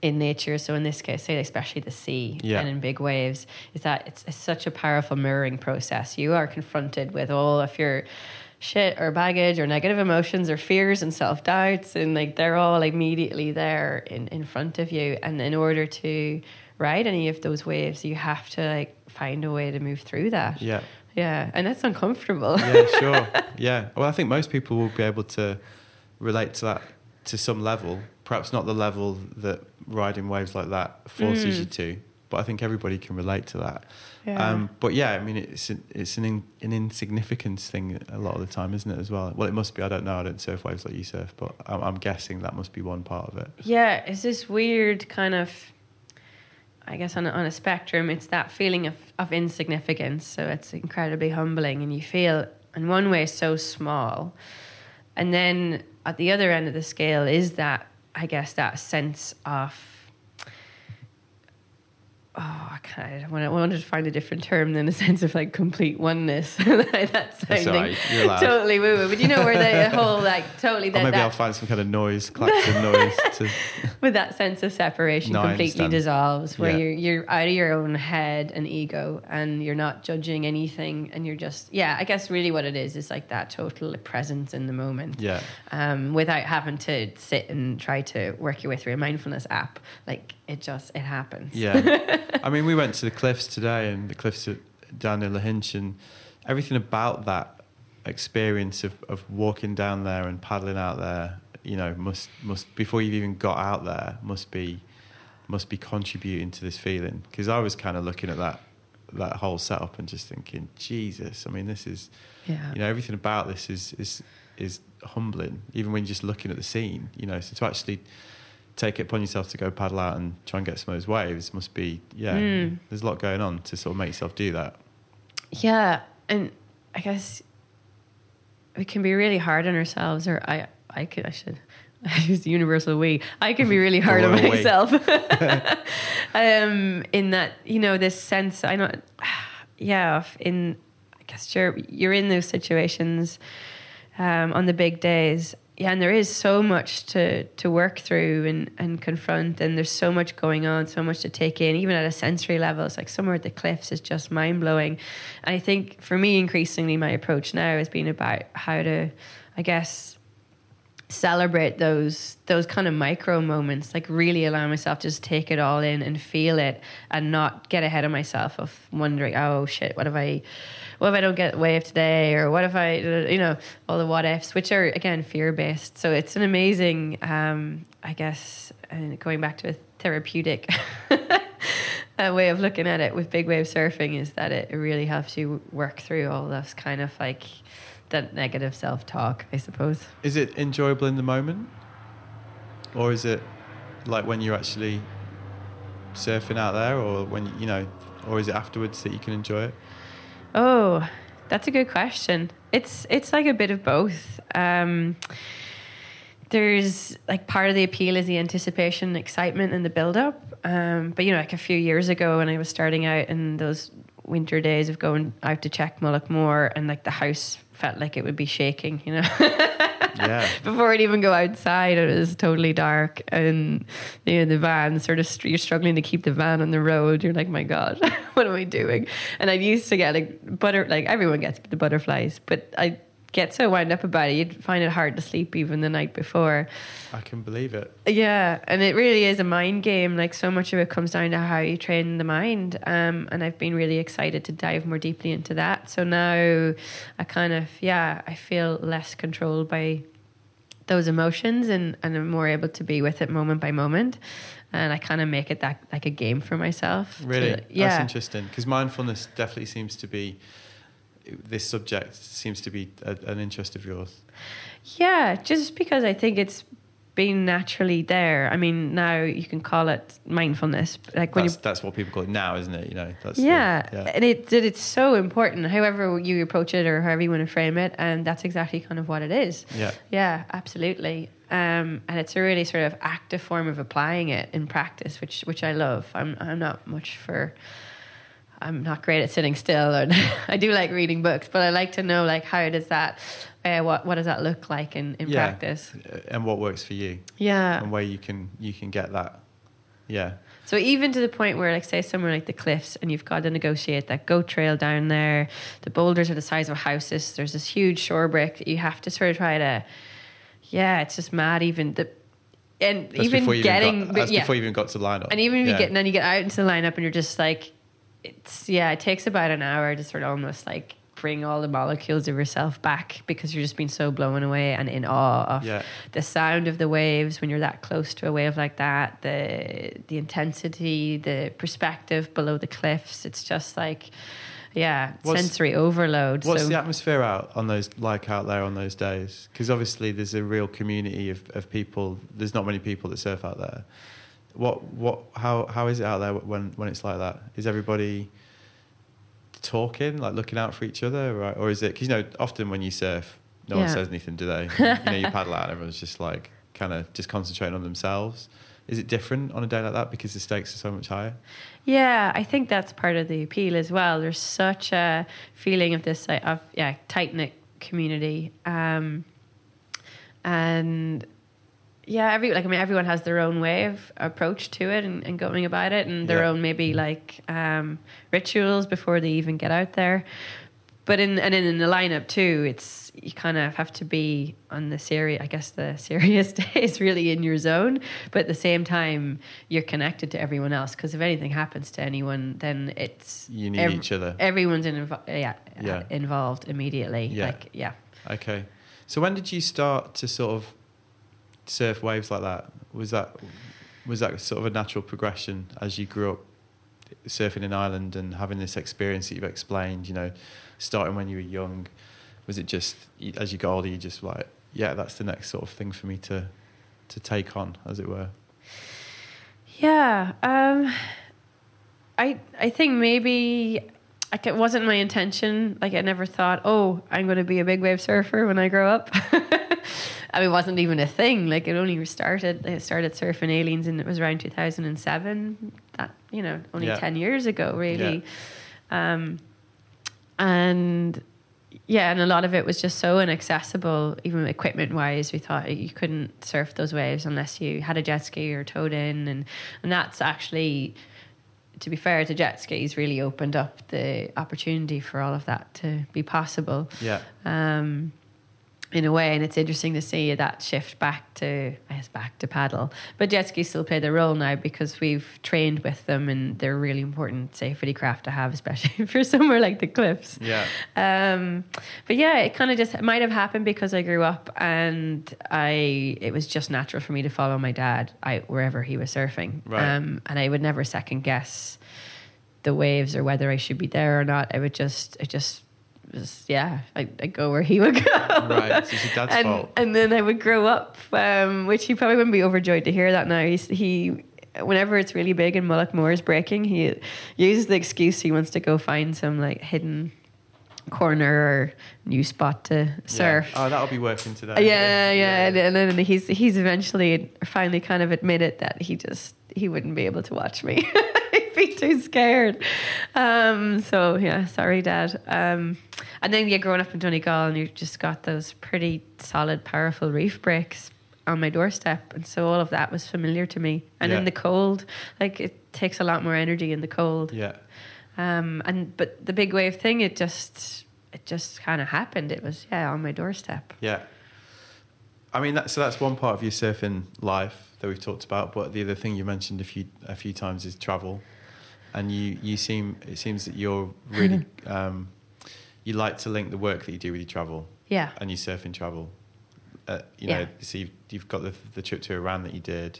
in nature, so in this case, say especially the sea Yeah. and in big waves, is that it's, it's such a powerful mirroring process. You are confronted with all of your shit or baggage or negative emotions or fears and self doubts, and like they're all immediately there in, in front of you. And in order to ride any of those waves, you have to like find a way to move through that. yeah Yeah, and that's uncomfortable. yeah sure yeah well i think most people will be able to relate to that to some level perhaps not the level that riding waves like that forces Mm. you to but I think everybody can relate to that. Yeah. Um, but yeah, I mean, it's an, it's an in, an insignificance thing a lot of the time, isn't it? As well. Well, it must be. I don't know. I don't surf waves like you surf, but I'm, I'm guessing that must be one part of it. Yeah, it's this weird kind of, I guess on a, on a spectrum, it's that feeling of, of insignificance. So it's incredibly humbling, and you feel, in one way, so small. And then at the other end of the scale is that, I guess, that sense of oh, I kind of I wanted to find a different term than a sense of like complete oneness. That's sounding right, totally woo woo. But you know where the whole like totally Or maybe that I'll find some kind of noise, klaxon noise. To, with that sense of separation No, completely dissolves where Yeah. you're you're out of your own head and ego and you're not judging anything and you're just yeah i guess really what it is is like that total presence in the moment yeah, um, without having to sit and try to work your way through a mindfulness app like it just it happens yeah. I mean, we went to the cliffs today, and the cliffs at, down near Lahinch, and everything about that experience of, of walking down there and paddling out there, you know, must must before you've even got out there, must be must be contributing to this feeling. Because I was kind of looking at that that whole setup and just thinking, Jesus, I mean, this is yeah you know everything about this is is is humbling even when you're just looking at the scene you know so to actually take it upon yourself to go paddle out and try and get some of those waves must be yeah Mm. there's a lot going on to sort of make yourself do that Yeah, and I guess we can be really hard on ourselves, or I, I could, I should. I use the universal we. I can be really hard on myself. um, in that, you know, this sense. I know, yeah. In, I guess you're you're in those situations um, on the big days. Yeah, and there is so much to to work through and, and confront, and there's so much going on, so much to take in, even at a sensory level. It's like somewhere at the cliffs is just mind blowing. And I think for me, increasingly, my approach now has been about how to, I guess, celebrate those those kind of micro moments like really allow myself to just take it all in and feel it and not get ahead of myself of wondering oh shit what have i what if i don't get a wave today? Or what if i you know all the what ifs which are again fear based so it's an amazing um i guess and going back to a therapeutic uh, way of looking at it with big wave surfing is that it really helps you work through all this kind of like that negative self-talk i suppose. Is it enjoyable in the moment? Or is it like when you're actually surfing out there or when you know or is it afterwards that you can enjoy it Oh, that's a good question. It's it's like a bit of both. Um, there's like part of the appeal is the anticipation, excitement, and the build up. Um, but you know, like a few years ago when I was starting out in those winter days of going out to check Mullaghmore and like the house felt like it would be shaking, you know. yeah Before I'd even go outside, it was totally dark, and you know the van sort of you're struggling to keep the van on the road. You're like, my god, what am I doing? And I used to get like butter, like everyone gets the butterflies, but I get so wound up about it, you'd find it hard to sleep even the night before. i can believe it Yeah, and it really is a mind game. Like so much of it comes down to how you train the mind. Um, and I've been really excited to dive more deeply into that. So now I kind of yeah, I feel less controlled by those emotions and, and I'm more able to be with it moment by moment. And I kind of make it that like a game for myself. to- Really? That's interesting. Because mindfulness definitely seems to be, this subject seems to be a, an interest of yours. Yeah, just because I think it's been naturally there. I mean, now you can call it mindfulness. Like when you That's, that's what people call it now, isn't it? You know, that's the- yeah, yeah. and it that it's so important. However you approach it or however you want to frame it, and that's exactly kind of what it is. Yeah. Yeah, absolutely. Um, and it's a really sort of active form of applying it in practice, which which I love. I'm I'm not much for. I'm not great at sitting still, and I do like reading books, but I like to know like how does that, uh, what what does that look like in in Yeah. practice? And what works for you, Yeah. and where you can you can get that. Yeah, So even to the point where, like, say somewhere like the cliffs, and you've got to negotiate that goat trail down there. The boulders are the size of houses. There's this huge shore brick that you have to sort of try to. Yeah, it's just mad. Even the, and that's even getting, even got, that's yeah, before you even got to line up. and even if yeah. you get, and then you get out into the lineup, and you're just like, it's yeah, it takes about an hour to sort of almost like bring all the molecules of yourself back because you're just being so blown away and in awe of Yeah. the sound of the waves when you're that close to a wave like that, the the intensity, the perspective below the cliffs. It's just like, yeah, What's- sensory overload. What's so, the atmosphere out on those like out there on those days? Because obviously there's a real community of, of people. There's not many people that surf out there. What what how how is it out there when when it's like that? Is everybody talking like looking out for each other, right? Or is it because you know often when you surf, no one says anything, do they? you know, you paddle out and everyone's just like kind of just concentrating on themselves. Is it different on a day like that because the stakes are so much higher? Yeah, I think that's part of the appeal as well. There's such a feeling of this of yeah tight knit community, um, and yeah, every like I mean everyone has their own way of approach to it and, and going about it, and their Yeah. own maybe like um, rituals before they even get out there. But in and then in the lineup too, it's you kind of have to be on the serious. I guess the serious days really in your zone, but at the same time you're connected to everyone else because if anything happens to anyone, then it's You need each other. Everyone's in, yeah, Yeah. involved immediately. Yeah. Like yeah, Okay. So when did you start to sort of surf waves like that? Was that was that sort of a natural progression as you grew up surfing in Ireland and having this experience that you've explained, you know, starting when you were young? Was it just as you got older you just like, yeah, that's the next sort of thing for me to to take on, as it were? Yeah, um, I I think maybe like it wasn't my intention. Like I never thought, oh, I'm going to be a big wave surfer when I grow up. I mean, it wasn't even a thing. Like it only started. I started surfing Aileen's, and it was around 2007. That you know, only Yeah. 10 years ago, really. Um, and yeah, and a lot of it was just so inaccessible, even equipment wise. We thought you couldn't surf those waves unless you had a jet ski or towed in, and and that's actually, to be fair to jet skis, really opened up the opportunity for all of that to be possible Yeah. um, in a way. And it's interesting to see that shift back to, I guess, back to paddle. But jet skis still play their role now because we've trained with them and they're really important safety craft to have, especially for somewhere like the cliffs. Yeah. Um, but yeah, it kind of just it might have happened because I grew up and I it was just natural for me to follow my dad out wherever he was surfing. Right. Um, and I would never second guess the waves or whether I should be there or not. I would just it just was yeah, I I'd go where he would go. Right. So it's your dad's and, fault. and then I would grow up, um, which he probably wouldn't be overjoyed to hear that now. He's, he, whenever it's really big and Mullaghmore is breaking, he uses the excuse he wants to go find some like hidden corner or new spot to surf. Yeah. Oh, that'll be working today. Uh, Yeah, yeah, And, and then he's he's eventually finally kind of admitted that he just he wouldn't be able to watch me. He'd be too scared. Um, so yeah, sorry, Dad. Um, and then you're growing up in Donegal, and you just got those pretty solid, powerful reef breaks on my doorstep, and so all of that was familiar to me. And Yeah. in the cold, like it takes a lot more energy in the cold. Yeah. Um, and but the big wave thing, it just it just kind of happened. It was yeah on my doorstep. Yeah. I mean, that, so that's one part of your surfing life that we've talked about. But the other thing you mentioned a few a few times is travel, and you you seem it seems that you're really um, you like to link the work that you do with your travel Yeah. and your surfing travel. Uh, you Yeah. know, so you've, you've got the the trip to Iran that you did.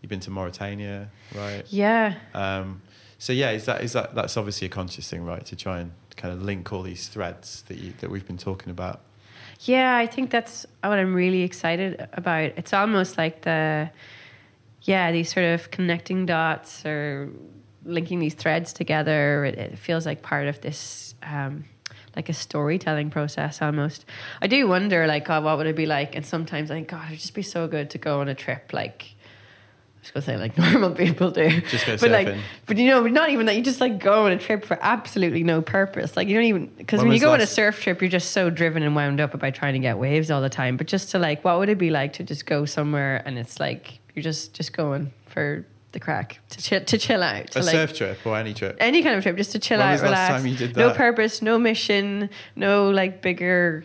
You've been to Mauritania, right? Yeah. Um, so yeah, is that is that that's obviously a conscious thing, right? To try and kind of link all these threads that you that we've been talking about. Yeah, I think that's what I'm really excited about. It's almost like the, yeah, these sort of connecting dots or linking these threads together. It, it feels like part of this, um, like a storytelling process almost. I do wonder, like, oh, what would it be like? And sometimes I think, God, it'd just be so good to go on a trip, like. I was gonna say like normal people do, Just go but like, but you know, not even that. You just like go on a trip for absolutely no purpose. Like you don't even because When when, you go on a surf trip, you're just so driven and wound up about trying to get waves all the time. But just to like, what would it be like to just go somewhere and it's like you're just just going for the craic to chill to chill out, to A like surf trip or any trip. any kind of trip, just to chill When out, was the last relax. time you did No purpose, no mission, no like bigger.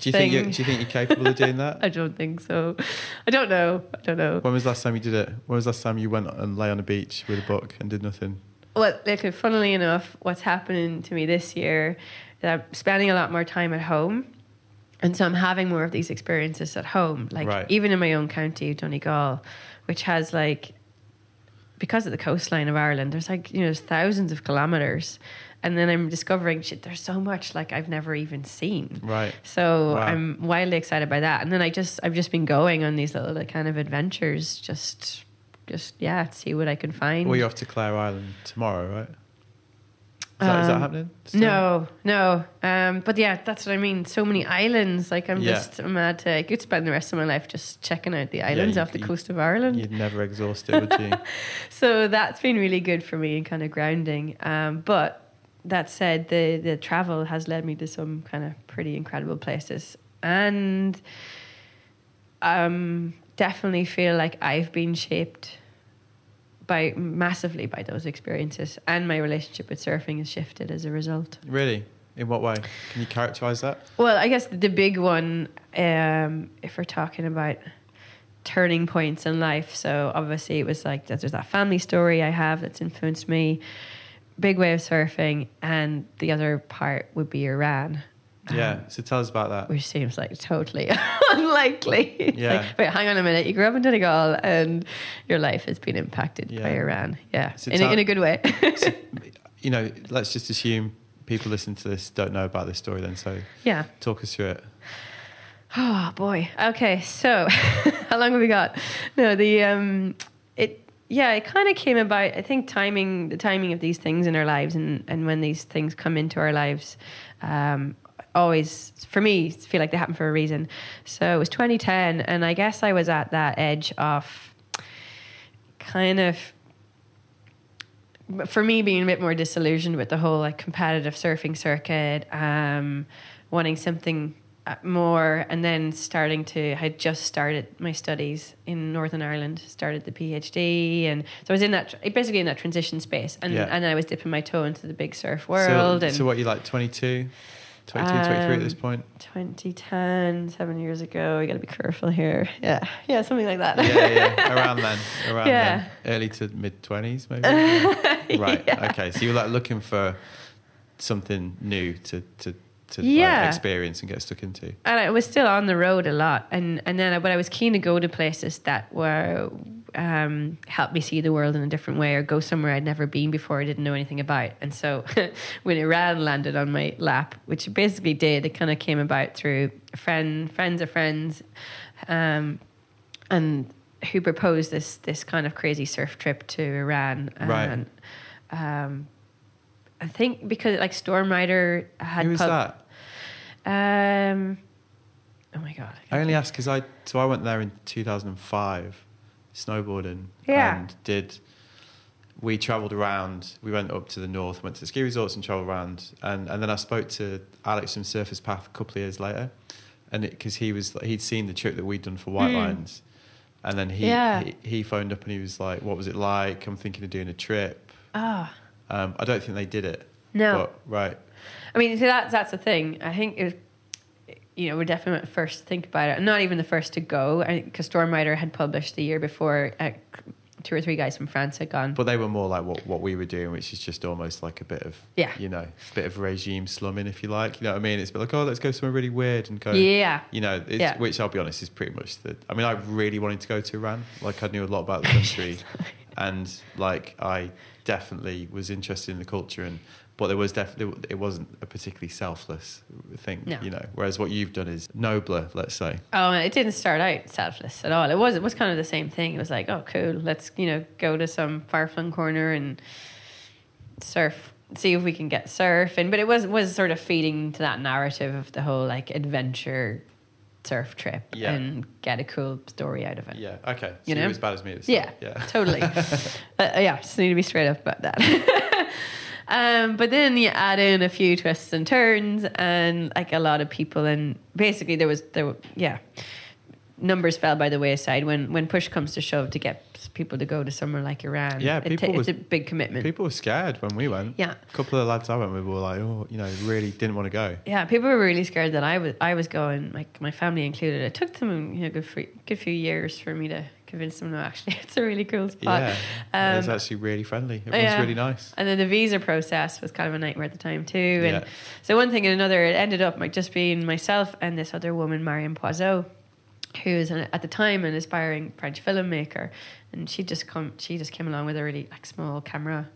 Do you think you, thing. do you think you're capable of doing that? I don't think so. I don't know. I don't know. When was the last time you did it? When was the last time you went and lay on a beach with a book and did nothing? Well, like, funnily enough, what's happening to me this year that I'm spending a lot more time at home. And so I'm having more of these experiences at home, like Right. even in my own county, Donegal, which has like because of the coastline of Ireland, there's like, you know, there's thousands of kilometers. And then I'm discovering shit, there's so much like I've never even seen. Right. So Wow. I'm wildly excited by that. And then I just I've just been going on these little like, kind of adventures, just just yeah, to see what I can find. Well, you're off to Clare Island tomorrow, right? Is that Um, happening? still? No, no. Um, but yeah, that's what I mean. So many islands. Like I'm Yeah. just mad to. I could spend the rest of my life just checking out the islands you- off the you- coast of Ireland. You'd never exhaust it, would you? So that's been really good for me and kind of grounding. Um, but that said, the the travel has led me to some kind of pretty incredible places, and um, definitely feel like I've been shaped by massively by those experiences, and my relationship with surfing has shifted as a result. really? In what way? Can you characterize that? Well, I guess the big one, um, if we're talking about turning points in life, so obviously it was like. There's that family story I have that's influenced me. Big wave surfing, and the other part would be Iran. Yeah. Um, So tell us about that. which seems like totally unlikely. Yeah. Like, wait, hang on a minute. You grew up in Donegal, and your life has been impacted by Yeah. Iran. Yeah, So in, tell- a, in a good way. So, you know, let's just assume people listening to this don't know about this story then. So yeah. talk us through it. Oh boy. Okay, so how long have we got? No, the um, it yeah, it kind of came about. I think timing, the timing of these things in our lives, and and when these things come into our lives, um, always for me feel like they happen for a reason. So it was 2010, and I guess I was at that edge of kind of for me being a bit more disillusioned with the whole like competitive surfing circuit um wanting something uh, more and then starting to i had just started my studies in northern ireland started the phd and so i was in that basically in that transition space and Yeah. and i was dipping my toe into the big surf world So, and so what, you like 22, 22, 23 at this Um, point? 2010 seven years ago i gotta be careful here yeah yeah something like that yeah, yeah, around then, around Yeah. then, early to mid twenties, maybe. Yeah. Right. Yeah. Okay. So you were like looking for something new to to to Yeah. like, experience and get stuck into. and I was still on the road a lot, and and then I, but I was keen to go to places that were um, help me see the world in a different way, or go somewhere I'd never been before, I didn't know anything about. And so when Iran landed on my lap, which it basically did, it kind of came about through a friend, friends of friends, um, and who proposed this this kind of crazy surf trip to Iran, Right. and um, I think because like Stormrider had Who was pub- that? Um, oh my god! I only asked because I so I went there in 2005, snowboarding. Yeah. And did we travelled around? We went up to the north, went to the ski resorts and travelled around, and and then I spoke to Alex from Surfer's Path a couple of years later, and because he was he'd seen the trip that we'd done for White Mm. Lines, and then he, Yeah. he he phoned up and he was like, "What was it like? I'm thinking of doing a trip." Ah, Um, I don't think they did it. No. But, right. I mean, so that's that's the thing. I think it was, you know, we're definitely the first to think about it. Not even the first to go, because Stormrider had published the year before. Uh, two or three guys from France had gone. But they were more like what, what we were doing, which is just almost like a bit of, Yeah. you know, a bit of regime slumming, if you like. You know what I mean? It's a bit like, oh, let's go somewhere really weird and go. Yeah. You know, it's, Yeah. which I'll be honest is pretty much the. I mean, I really wanted to go to Iran. Like, I knew a lot about the country, and like I definitely was interested in the culture and. But there was definitely it wasn't a particularly selfless thing, No. you know. Whereas what you've done is nobler, let's say. Oh, it didn't start out selfless at all. It was it was kind of the same thing. It was like, oh, cool, let's you know go to some far flung corner and surf, see if we can get surfing. But it was was sort of feeding to that narrative of the whole like adventure surf trip Yeah. and get a cool story out of it. Yeah. Okay. So You know? as bad as me Yeah. Yeah. totally. uh, yeah, just need to be straight up about that. um, but then you add in a few twists and turns, and like a lot of people, and basically there was there, were- yeah, numbers fell by the wayside when when push comes to shove to get people to go to somewhere like Iran. Yeah, It people ta- was- it's a big commitment. People were scared when we went. yeah, A couple of the lads I went with were like, oh, you know, really didn't want to go. yeah. People were really scared that I was I was going, like my family included. It took them you know good few, good few years for me to convince them. No, actually, it's a really cool spot. Yeah, it was Um, actually really friendly. Everyone's yeah. really nice. And then the visa process was kind of a nightmare at the time too. And Yeah. so one thing and another, it ended up like just being myself and this other woman, Marion Poizeau, who is an, at the time an aspiring French filmmaker, and she just come she just came along with a really like small camera.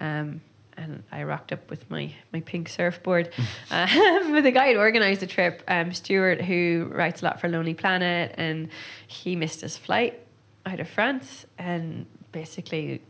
Um, and I rocked up with my, my pink surfboard. um, with the guy who organised the trip, um, Stuart, who writes a lot for Lonely Planet, and he missed his flight out of France and basically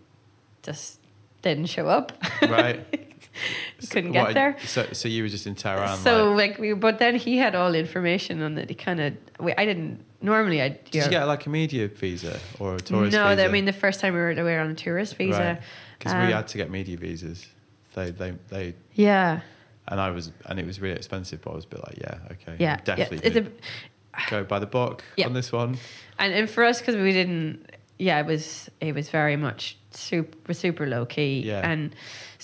just didn't show up. Right. Couldn't get What, there. So, so you were just in Tehran. so like, like we, but then he had all the information on that. He kind of, I didn't normally. I did you get like a media visa or a tourist visa? no. I mean, the first time we were, we were on a tourist visa. Because Um, we had to get media visas. They, they, they, Yeah, and I was, and it was really expensive. But I was a bit like, yeah, okay, yeah, definitely. Yeah. It's a, go by the book Yeah. on this one. And and for us because we didn't. Yeah, it was it was very much super super low key. Yeah. And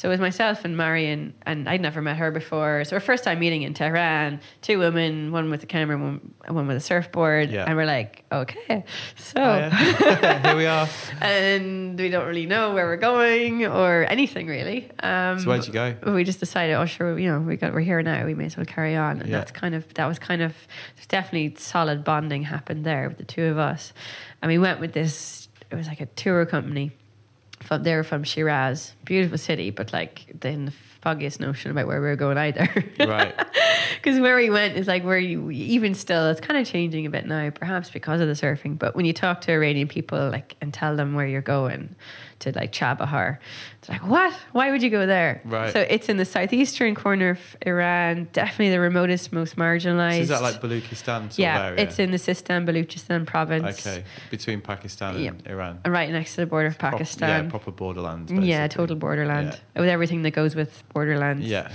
so it was myself and Marion, and I'd never met her before. So our first time meeting in Tehran, two women, one with a camera, one, one with a surfboard, Yeah. and we're like, okay, so. Oh, yeah. Here we are. and we don't really know where we're going or anything really. Um, So where'd you go? We just decided, oh sure, you know, we got we're here now. We may as well carry on, and Yeah. that's kind of that was kind of definitely solid bonding happened there with the two of us, and we went with this. It was like a tour company. From they're from Shiraz, beautiful city, but like then the foggiest notion about where we were going either. Right. Because where we went is like where you even still it's kind of changing a bit now, perhaps because of the surfing. But when you talk to Iranian people like and tell them where you're going to like Chabahar, it's like what? Why would you go there? Right. So it's in the southeastern corner of Iran, definitely the remotest, most marginalized. So is that like Baluchistan sort yeah, of area? it's in the Sistan Baluchistan province. Okay, between Pakistan and Yeah. Iran. Right next to the border of Pakistan. yeah, proper borderlands. Mm, yeah, total borderland Yeah. with everything that goes with borderlands. Yeah.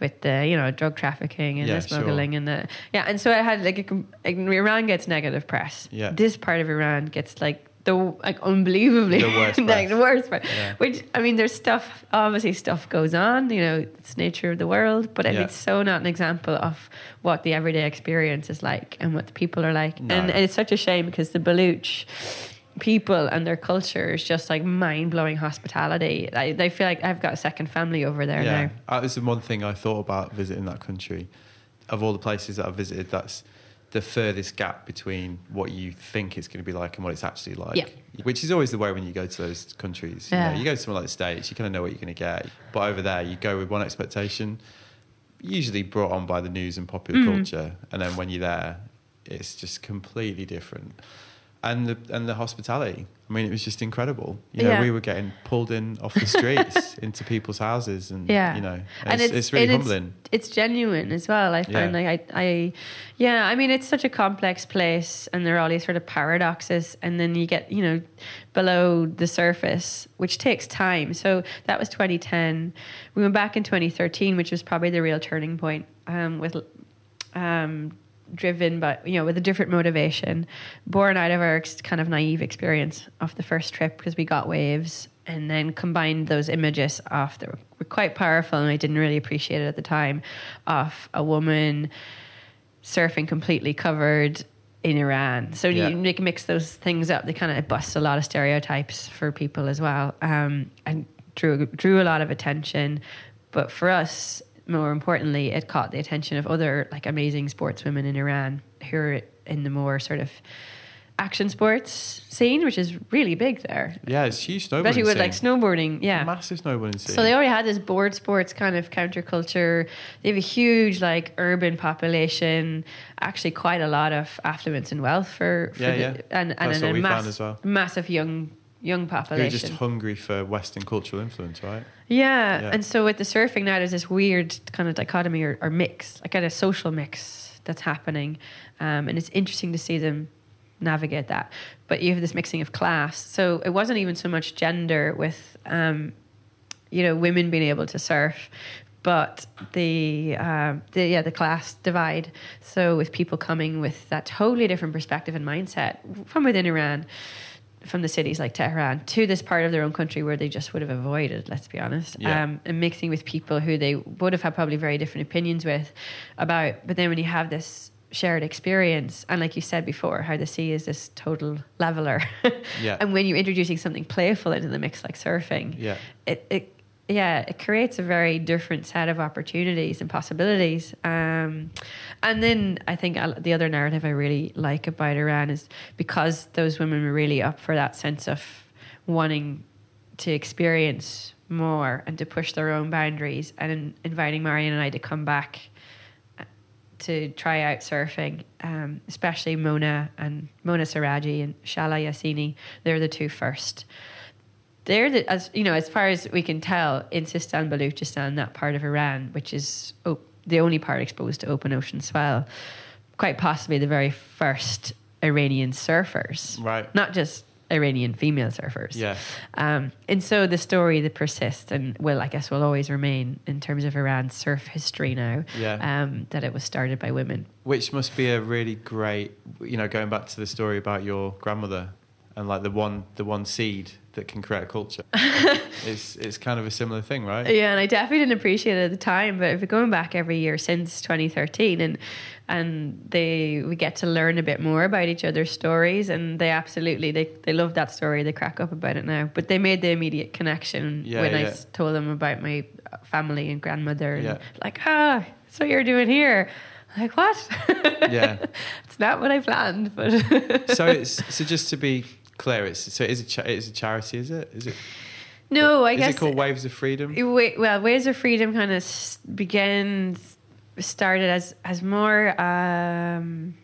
with the you know drug trafficking and Yeah, the smuggling and the yeah, and so I had like, a, like Iran gets negative press. Yeah. this part of Iran gets like the like unbelievably The worst like the worst part. Yeah. Which I mean, there's stuff obviously stuff goes on. You know, it's nature of the world, but Yeah. it's so not an example of what the everyday experience is like and what the people are like. No. And, and it's such a shame because the Baluch people and their culture is just like mind blowing hospitality. I, they feel like I've got a second family over there yeah. now. That was the one thing I thought about visiting that country. Of all the places that I've visited, that's the furthest gap between what you think it's going to be like and what it's actually like. Yeah. Which is always the way when you go to those countries. You, Yeah. know, you go to somewhere like the States, you kind of know what you're going to get. But over there, you go with one expectation, usually brought on by the news and popular Mhm. culture. And then when you're there, it's just completely different. And the, and the hospitality. I mean, it was just incredible. You know, Yeah. we were getting pulled in off the streets into people's houses, and Yeah. you know, And it's, it's, really humbling. It's, genuine as well. I find Yeah. like I, I, yeah. I mean, it's such a complex place, and there are all these sort of paradoxes, and then you get you know below the surface, which takes time. So that was 2010. We went back in 2013, which was probably the real turning point. Um, with um, driven by you know with a different motivation born out of our kind of naive experience of the first trip because we got waves and then combined those images of that were quite powerful and I didn't really appreciate it at the time of a woman surfing completely covered in Iran. So Yeah. you mix those things up. They kind of bust a lot of stereotypes for people as well, um, and drew drew a lot of attention. But for us, more importantly, it caught the attention of other like amazing sportswomen in Iran who are in the more sort of action sports scene, which is really big there. Yeah, it's huge snowboarding. Especially with scene. like snowboarding, yeah. massive snowboarding scene. So they already had this board sports kind of counterculture. They have a huge like urban population, actually quite a lot of affluence and wealth for, for Yeah, the, yeah. and and, That's a mass, well. massive young young Who are just hungry for Western cultural influence, right? Yeah. Yeah. and so with the surfing now, there's this weird kind of dichotomy or, or mix, like kind of social mix that's happening, um, and it's interesting to see them navigate that. But you have this mixing of class, so it wasn't even so much gender with, um, you know, women being able to surf. But the, um the yeah the class divide. So with people coming with that totally different perspective and mindset from within Iran, from the cities like Tehran to this part of their own country where they just would have avoided, let's be honest, Yeah. um, and mixing with people who they would have had probably very different opinions with about. But then when you have this shared experience, and like you said before, how the sea is this total leveler, Yeah. and when you're introducing something playful into the mix like surfing, Yeah. it, it yeah, it creates a very different set of opportunities and possibilities. Um, and then I think the other narrative I really like about Iran is because those women were really up for that sense of wanting to experience more and to push their own boundaries and in, inviting Marion and I to come back uh, to try out surfing, um, especially Mona and Mona Seraji and Shahla Yasini. They're the two first they're the, as you know, as far as we can tell, in Sistan Baluchistan, that part of Iran, which is oh, the only part exposed to open ocean swell, quite possibly the very first Iranian surfers, Right. Not just Iranian female surfers, Yeah. Um, and so the story that persists and will, I guess, will always remain in terms of Iran's surf history now, Yeah. um, that it was started by women. Which must be a really great, you know, going back to the story about your grandmother and like the one, the one seed that can create a culture. it's it's kind of a similar thing, right? Yeah, and I definitely didn't appreciate it at the time, but if we're going back every year since 2013, and and they we get to learn a bit more about each other's stories, and they absolutely they they love that story. They crack up about it now, but they made the immediate connection Yeah, when I yeah. s- told them about my family and grandmother, and Yeah. like ah, so you're doing here. Like what? Yeah. it's not what I planned, but so it's so just to be clear, it's so it is a cha- it is a charity, is it? Is it? no, I is guess it called Waves of Freedom? Wa- well, Waves of Freedom kind of s- began, started as as more, um,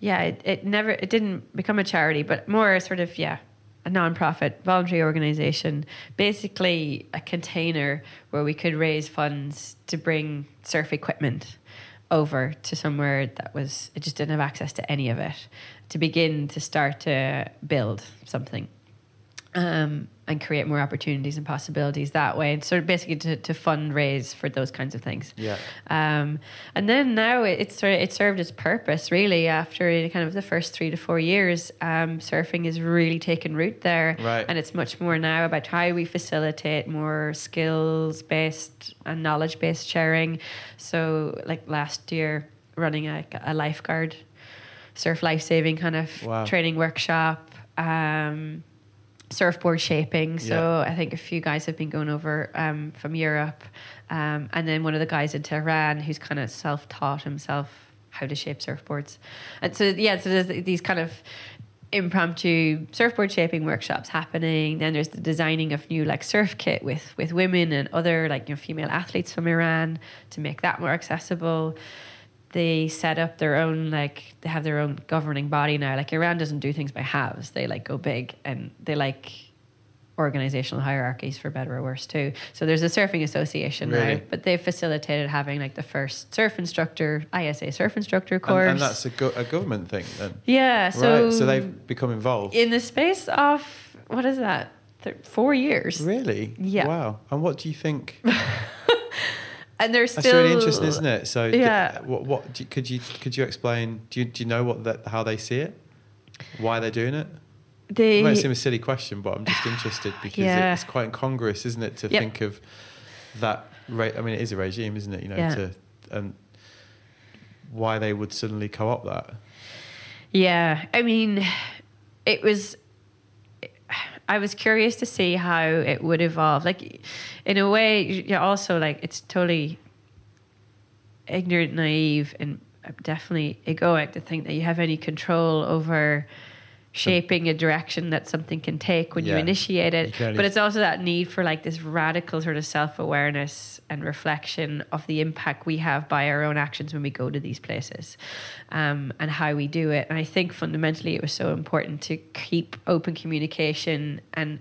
yeah, it, it never, it didn't become a charity, but more sort of, yeah, a non-profit voluntary organization, basically a container where we could raise funds to bring surf equipment over to somewhere that was it just didn't have access to any of it. To begin to start to build something. Um, and create more opportunities and possibilities that way. And sort of basically to, to fundraise for those kinds of things. Yeah. Um, and then now it, it's sort of, it served its purpose really after kind of the first three to four years. Um, surfing has really taken root there. Right. And it's much more now about how we facilitate more skills based and knowledge based sharing. So, like last year, running a, a lifeguard surf life saving kind of Wow. training workshop. Um, surfboard shaping. So Yeah. I think a few guys have been going over um, from Europe, um, and then one of the guys in Tehran who's kind of self-taught himself how to shape surfboards, and so yeah, so there's these kind of impromptu surfboard shaping workshops happening then there's the designing of new like surf kit with with women and other like you know female athletes from Iran to make that more accessible they set up their own like they have their own governing body now like iran doesn't do things by halves they like go big and they like organizational hierarchies for better or worse too so there's a surfing association Really? now but they've facilitated having like the first surf instructor isa surf instructor And, course and that's a, go- a government thing then. yeah so right. So they've become involved. in the space of what is that Th- four years Really? Yeah. Wow. And what do you think? and they're still That's really interesting, isn't it? So, Yeah. what, what you- could you could you explain? Do you, do you know what that how they see it? Why they're doing it? they It might seem a silly question, but I'm just interested because Yeah. it's quite incongruous, isn't it, to Yep. think of that? Re- I mean, it is a regime, isn't it? You know, Yeah. to and why they would suddenly co-opt that? Yeah, I mean, it was. I was curious to see how it would evolve. Like, in a way, you're also like it's totally ignorant, naive, and definitely egoic to think that you have any control over shaping a direction that something can take when you initiate it. only- But it's also that need for like this radical sort of self awareness and reflection of the impact we have by our own actions when we go to these places um, and how we do it. And I think fundamentally it was so important to keep open communication and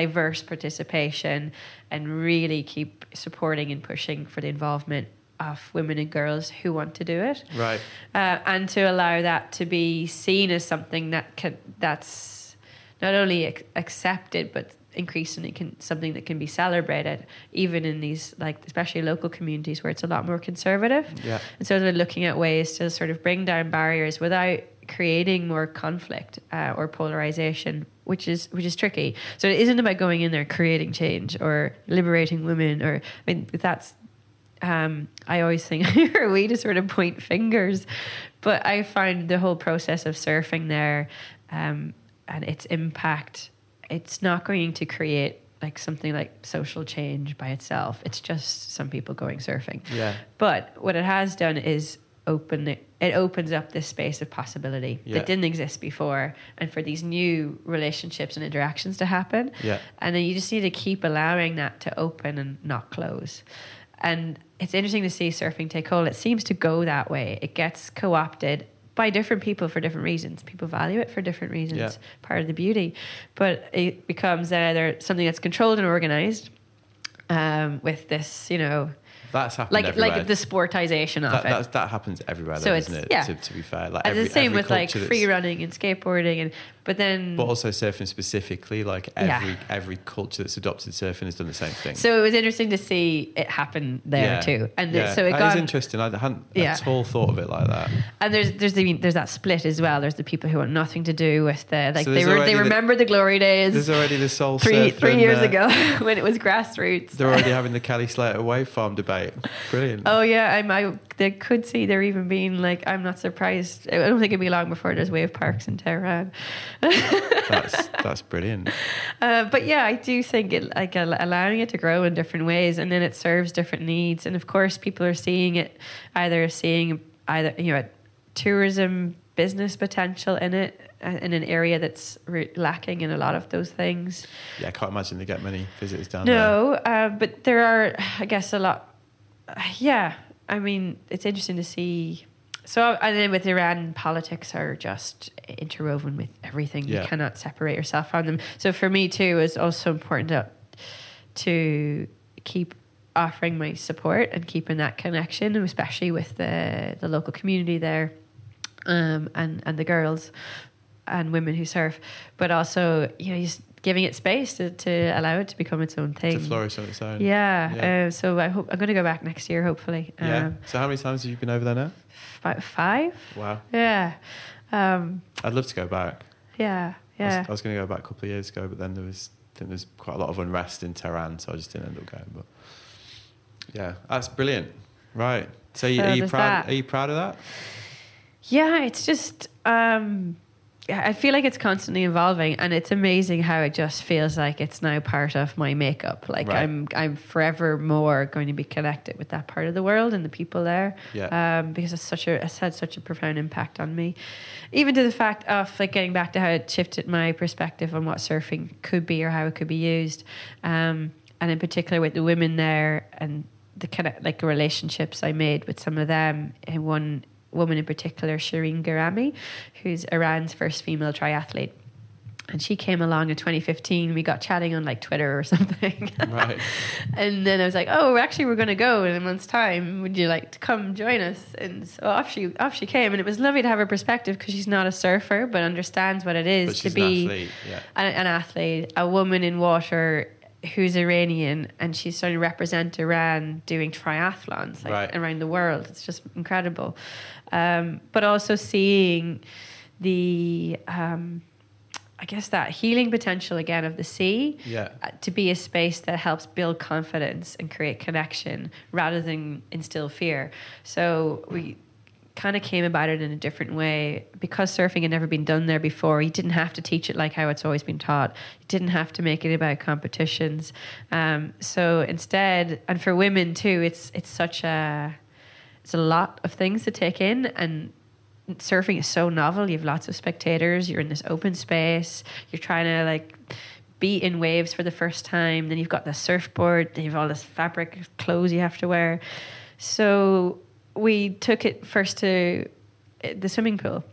diverse participation and really keep supporting and pushing for the involvement of women and girls who want to do it Right. uh, and to allow that to be seen as something that can that's not only ac- accepted but increasingly can something that can be celebrated even in these like especially local communities where it's a lot more conservative Yeah. and so we're looking at ways to sort of bring down barriers without creating more conflict uh, or polarization, which is which is tricky. So it isn't about going in there creating change or liberating women or I mean that's um, I always think you're a way to sort of point fingers, but I find the whole process of surfing there um, and its impact, it's not going to create like something like social change by itself. It's just some people going surfing. Yeah. But what it has done is open it, it opens up this space of possibility Yeah. that didn't exist before and for these new relationships and interactions to happen. Yeah. And then you just need to keep allowing that to open and not close. And it's interesting to see surfing take hold. It seems to go that way. It gets co opted by different people for different reasons. People value it for different reasons, Yeah. part of the beauty. But it becomes either something that's controlled and organized um, with this, you know, That's happened like everywhere. like the sportization of that, it. that, that happens everywhere, So though, doesn't it? yeah. To, to be fair, like every, the same every with like free running and skateboarding and but then But also surfing specifically, like Yeah. every every culture that's adopted surfing has done the same thing. so it was interesting to see it happen there Yeah. too. And yeah. so it That got is interesting. I hadn't at all thought of it like that. And there's there's the, there's that split as well. There's the people who want nothing to do with the like So they were they remember the glory days There's already the soul three three years uh, ago when it was grassroots. They're already having the Kelly Slater wave farm debate. Brilliant. Oh yeah, I'm, I they could see there even being like I'm not surprised. I don't think it'd be long before there's wave parks in Tehran. That's that's brilliant. Uh, but yeah, I do think it like allowing it to grow in different ways, and then it serves different needs. And of course, people are seeing it either seeing either you know tourism business potential in it uh, in an area that's re- lacking in a lot of those things. Yeah, I can't imagine they get many visitors down there. No, uh, but there are, I guess, a lot. Yeah, I mean, it's interesting to see. So, and then with Iran, politics are just interwoven with everything. Yeah. You cannot separate yourself from them. So, for me too, it's also important to, to keep offering my support and keeping that connection, especially with the the local community there, um, and and the girls and women who surf, but also you know just giving it space to, to allow it to become its own thing. To flourish on its own. Yeah. Yeah. Uh, so I hope I'm going to go back next year, hopefully. Yeah. Um, So how many times have you been over there now? About five. Wow. Yeah. Um, I'd love to go back. yeah. Was, Yeah. I was going to go back a couple of years ago, but then there was I think there's quite a lot of unrest in Tehran, so I just didn't end up going. But yeah, that's brilliant. Right. So, So are you proud? that. Are you proud of that? Yeah. It's just. Um, yeah, I feel like it's constantly evolving, and it's amazing how it just feels like it's now part of my makeup. Like Right. I'm, I'm forever more going to be connected with that part of the world and the people there. Yeah. um, because it's such a it's had such a profound impact on me. Even to the fact of like getting back to how it shifted my perspective on what surfing could be or how it could be used, um, and in particular with the women there and the kind of like relationships I made with some of them. And one woman in particular, Shirin Gerami, who's Iran's first female triathlete. And she came along in 2015. We got chatting on like Twitter or something. Right. And then I was like, "Oh, actually, we're going to go in a month's time. Would you like to come join us?" And so off she off she came, and it was lovely to have her perspective because she's not a surfer, but understands what it is to be an athlete. Yeah. an, an athlete, a woman in water who's Iranian, and she's starting to represent Iran doing triathlons like, Right. around the world. It's just incredible. Um, but also seeing the, um, I guess, that healing potential again of the sea Yeah. uh, to be a space that helps build confidence and create connection rather than instill fear. So we kind of came about it in a different way because surfing had never been done there before. You didn't have to teach it like how it's always been taught. You didn't have to make it about competitions. Um, so instead, and for women too, it's it's such a it's a lot of things to take in and surfing is so novel. You have lots of spectators. You're in this open space. You're trying to like be in waves for the first time. Then you've got the surfboard. Then you've all this fabric clothes you have to wear. So we took it first to uh, the swimming pool,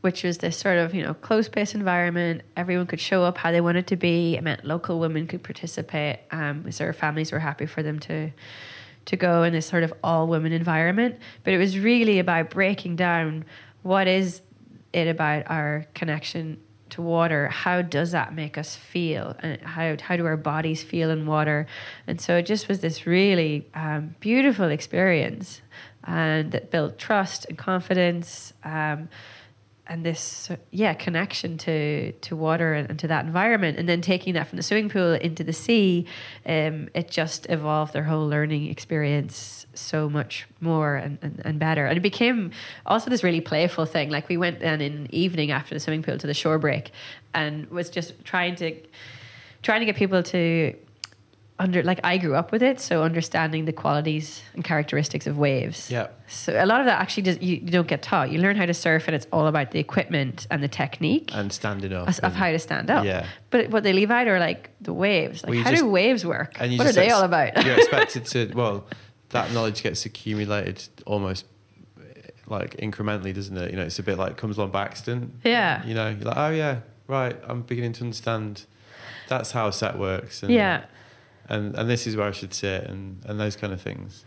which was this sort of you know closed space environment. Everyone could show up how they wanted to be. It meant local women could participate. Um, so families were happy for them to to go in this sort of all women environment. But it was really about breaking down what is it about our connection to water. How does that make us feel, and how how do our bodies feel in water? And so it just was this really um, beautiful experience, and that built trust and confidence. Um, and this yeah connection to to water and, and, to that environment and then taking that from the swimming pool into the sea um, it just evolved their whole learning experience so much more and, and, and, better and it became also this really playful thing like we went then in evening after the swimming pool to the shore break and was just trying to trying to get people to under like I grew up with it, so understanding the qualities and characteristics of waves. Yeah. So a lot of that actually does you, you don't get taught. You learn how to surf, and it's all about the equipment and the technique and standing up of, of how to stand up. Yeah. But what they leave out are like the waves. Like well, how just, do waves work? And what are they ex- all about? you're expected to well, that knowledge gets accumulated almost like incrementally, doesn't it? You know, it's a bit like comes along by accident. Yeah. You know, you're like, oh yeah, right. I'm beginning to understand. That's how a set works. And, yeah and and this is where I should sit and and those kind of things.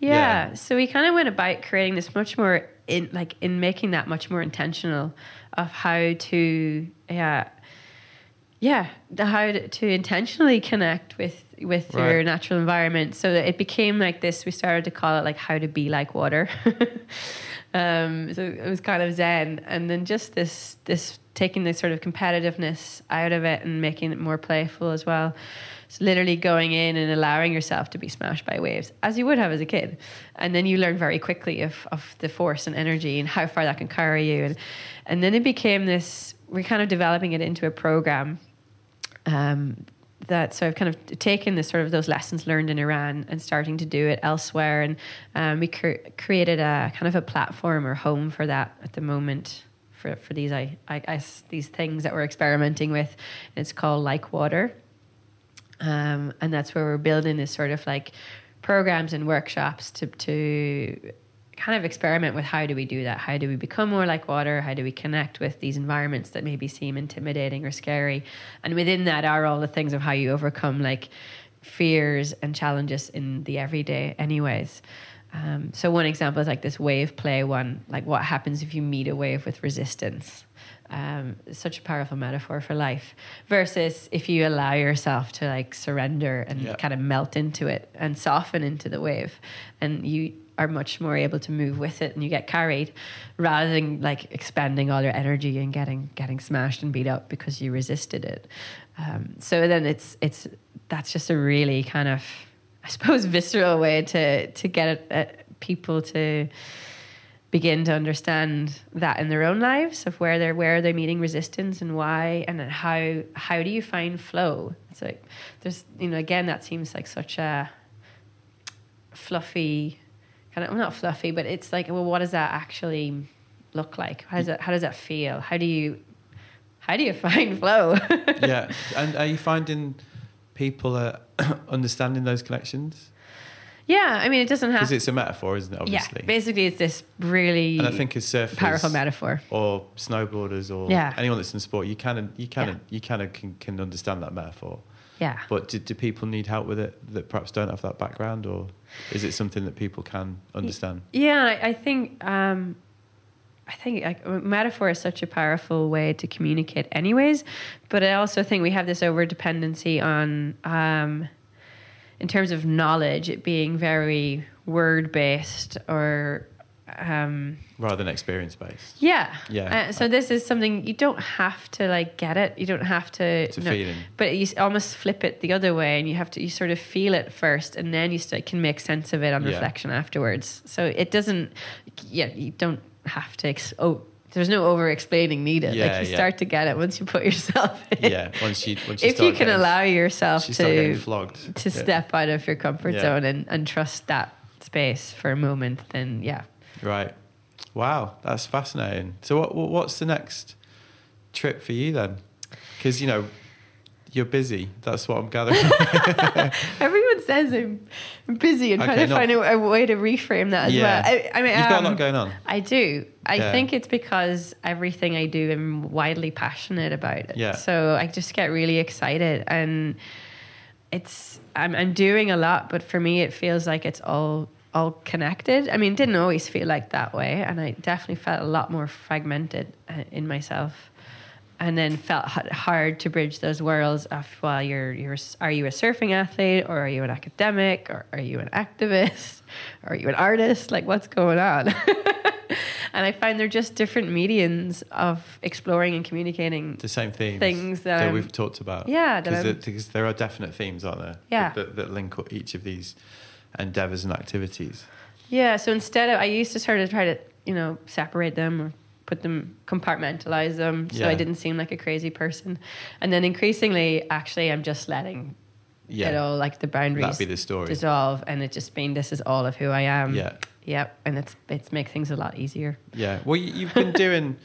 Yeah. yeah. So we kind of went about creating this much more in like in making that much more intentional of how to yeah yeah how to, intentionally connect with with right. your natural environment so that it became like this we started to call it like how to be like water um, so it was kind of zen and then just this this taking this sort of competitiveness out of it and making it more playful as well it's literally going in and allowing yourself to be smashed by waves, as you would have as a kid. And then you learn very quickly of, of the force and energy and how far that can carry you. And, and then it became this, we're kind of developing it into a program um, that so I've kind of taken this sort of those lessons learned in Iran and starting to do it elsewhere, and um, we cre- created a kind of a platform or home for that at the moment for for these I, I, I these things that we're experimenting with. It's called Like Water, um, and that's where we're building this sort of like programs and workshops to to kind of experiment with how do we do that? How do we become more like water? How do we connect with these environments that maybe seem intimidating or scary? And within that are all the things of how you overcome like fears and challenges in the everyday, anyways. Um, so one example is like this wave play one, like what happens if you meet a wave with resistance? Um, such a powerful metaphor for life versus if you allow yourself to like surrender and yeah. kind of melt into it and soften into the wave and you are much more able to move with it and you get carried rather than like expending all your energy and getting getting smashed and beat up because you resisted it um, so then it's it's that's just a really kind of i suppose visceral way to to get it, uh, people to begin to understand that in their own lives of where they're where they're meeting resistance and why and how how do you find flow? It's like there's you know again that seems like such a fluffy kind of not fluffy but it's like well what does that actually look like? How does that how does that feel? How do you how do you find flow? Yeah and are you finding people are understanding those connections yeah, I mean, it doesn't have because it's a metaphor, isn't it? Obviously, yeah. Basically, it's this really and I think as surfers, powerful metaphor, or snowboarders, or yeah. anyone that's in sport, you can you can yeah. you kind of can, can understand that metaphor. Yeah. But do, do people need help with it that perhaps don't have that background, or is it something that people can understand? Yeah, I, I think um, I think like, metaphor is such a powerful way to communicate, anyways. But I also think we have this over dependency on. Um, in terms of knowledge, it being very word based or um, rather than experience based. Yeah, yeah. Uh, so this is something you don't have to like get it. You don't have to. It's a no, feeling. But you almost flip it the other way, and you have to. You sort of feel it first, and then you st- can make sense of it on yeah. reflection afterwards. So it doesn't. Yeah, you don't have to. Ex- oh, there's no over explaining needed. Yeah, like you yeah. start to get it once you put yourself in. Yeah, once you once you if you can getting, allow yourself to flogged. to yeah. step out of your comfort zone and, and trust that space for a moment, then yeah. Right. Wow, that's fascinating. So what what's the next trip for you then? Because you know you're busy. That's what I'm gathering. Everyone says I'm busy and okay, trying to find a, a, way to reframe that as yeah. well. I, I mean, you've um, got a lot um, going on. I do. I yeah. think it's because everything I do, I'm widely passionate about it. Yeah. So I just get really excited, and it's I'm I'm doing a lot, but for me, it feels like it's all all connected. I mean, didn't always feel like that way, and I definitely felt a lot more fragmented uh, in myself and then felt hard to bridge those worlds of well you're you're are you a surfing athlete or are you an academic or are you an activist or are you an artist like what's going on and I find they're just different mediums of exploring and communicating. The same themes Things that that we've talked about. Yeah, because there, are definite themes, aren't there? Yeah. that, that link each of these endeavors and activities. Yeah, so instead of I used to sort of try to you know separate them or put them compartmentalize them so Yeah. I didn't seem like a crazy person, and then increasingly actually I'm just letting Yeah, it all like the boundaries be the story. dissolve, and it just being this is all of who I am. yeah, Yep, and it's it's make things a lot easier. yeah. Well, you, you've been doing,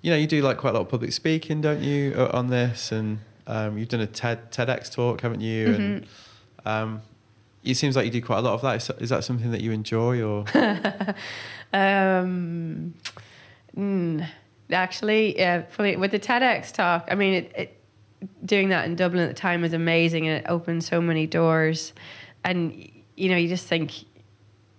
you know, you do like quite a lot of public speaking, don't you, on this, and um, you've done a TED TEDx talk, haven't you? And Mm-hmm. um, it seems like you do quite a lot of that. Is, is that something that you enjoy, or Um, mm, actually, yeah, with the TEDx talk, I mean, it, it, doing that in Dublin at the time was amazing and it opened so many doors. And, you know, you just think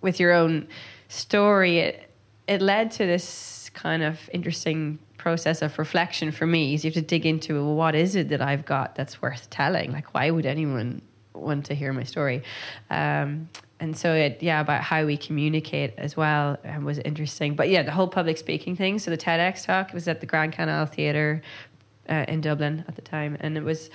with your own story, it, it led to this kind of interesting process of reflection for me. You have to dig into well, what is it that I've got that's worth telling? Like, why would anyone want to hear my story? Um, and so it yeah about how we communicate as well um, was interesting but yeah the whole public speaking thing so the tedx talk was at the grand canal theatre uh, in dublin at the time and it was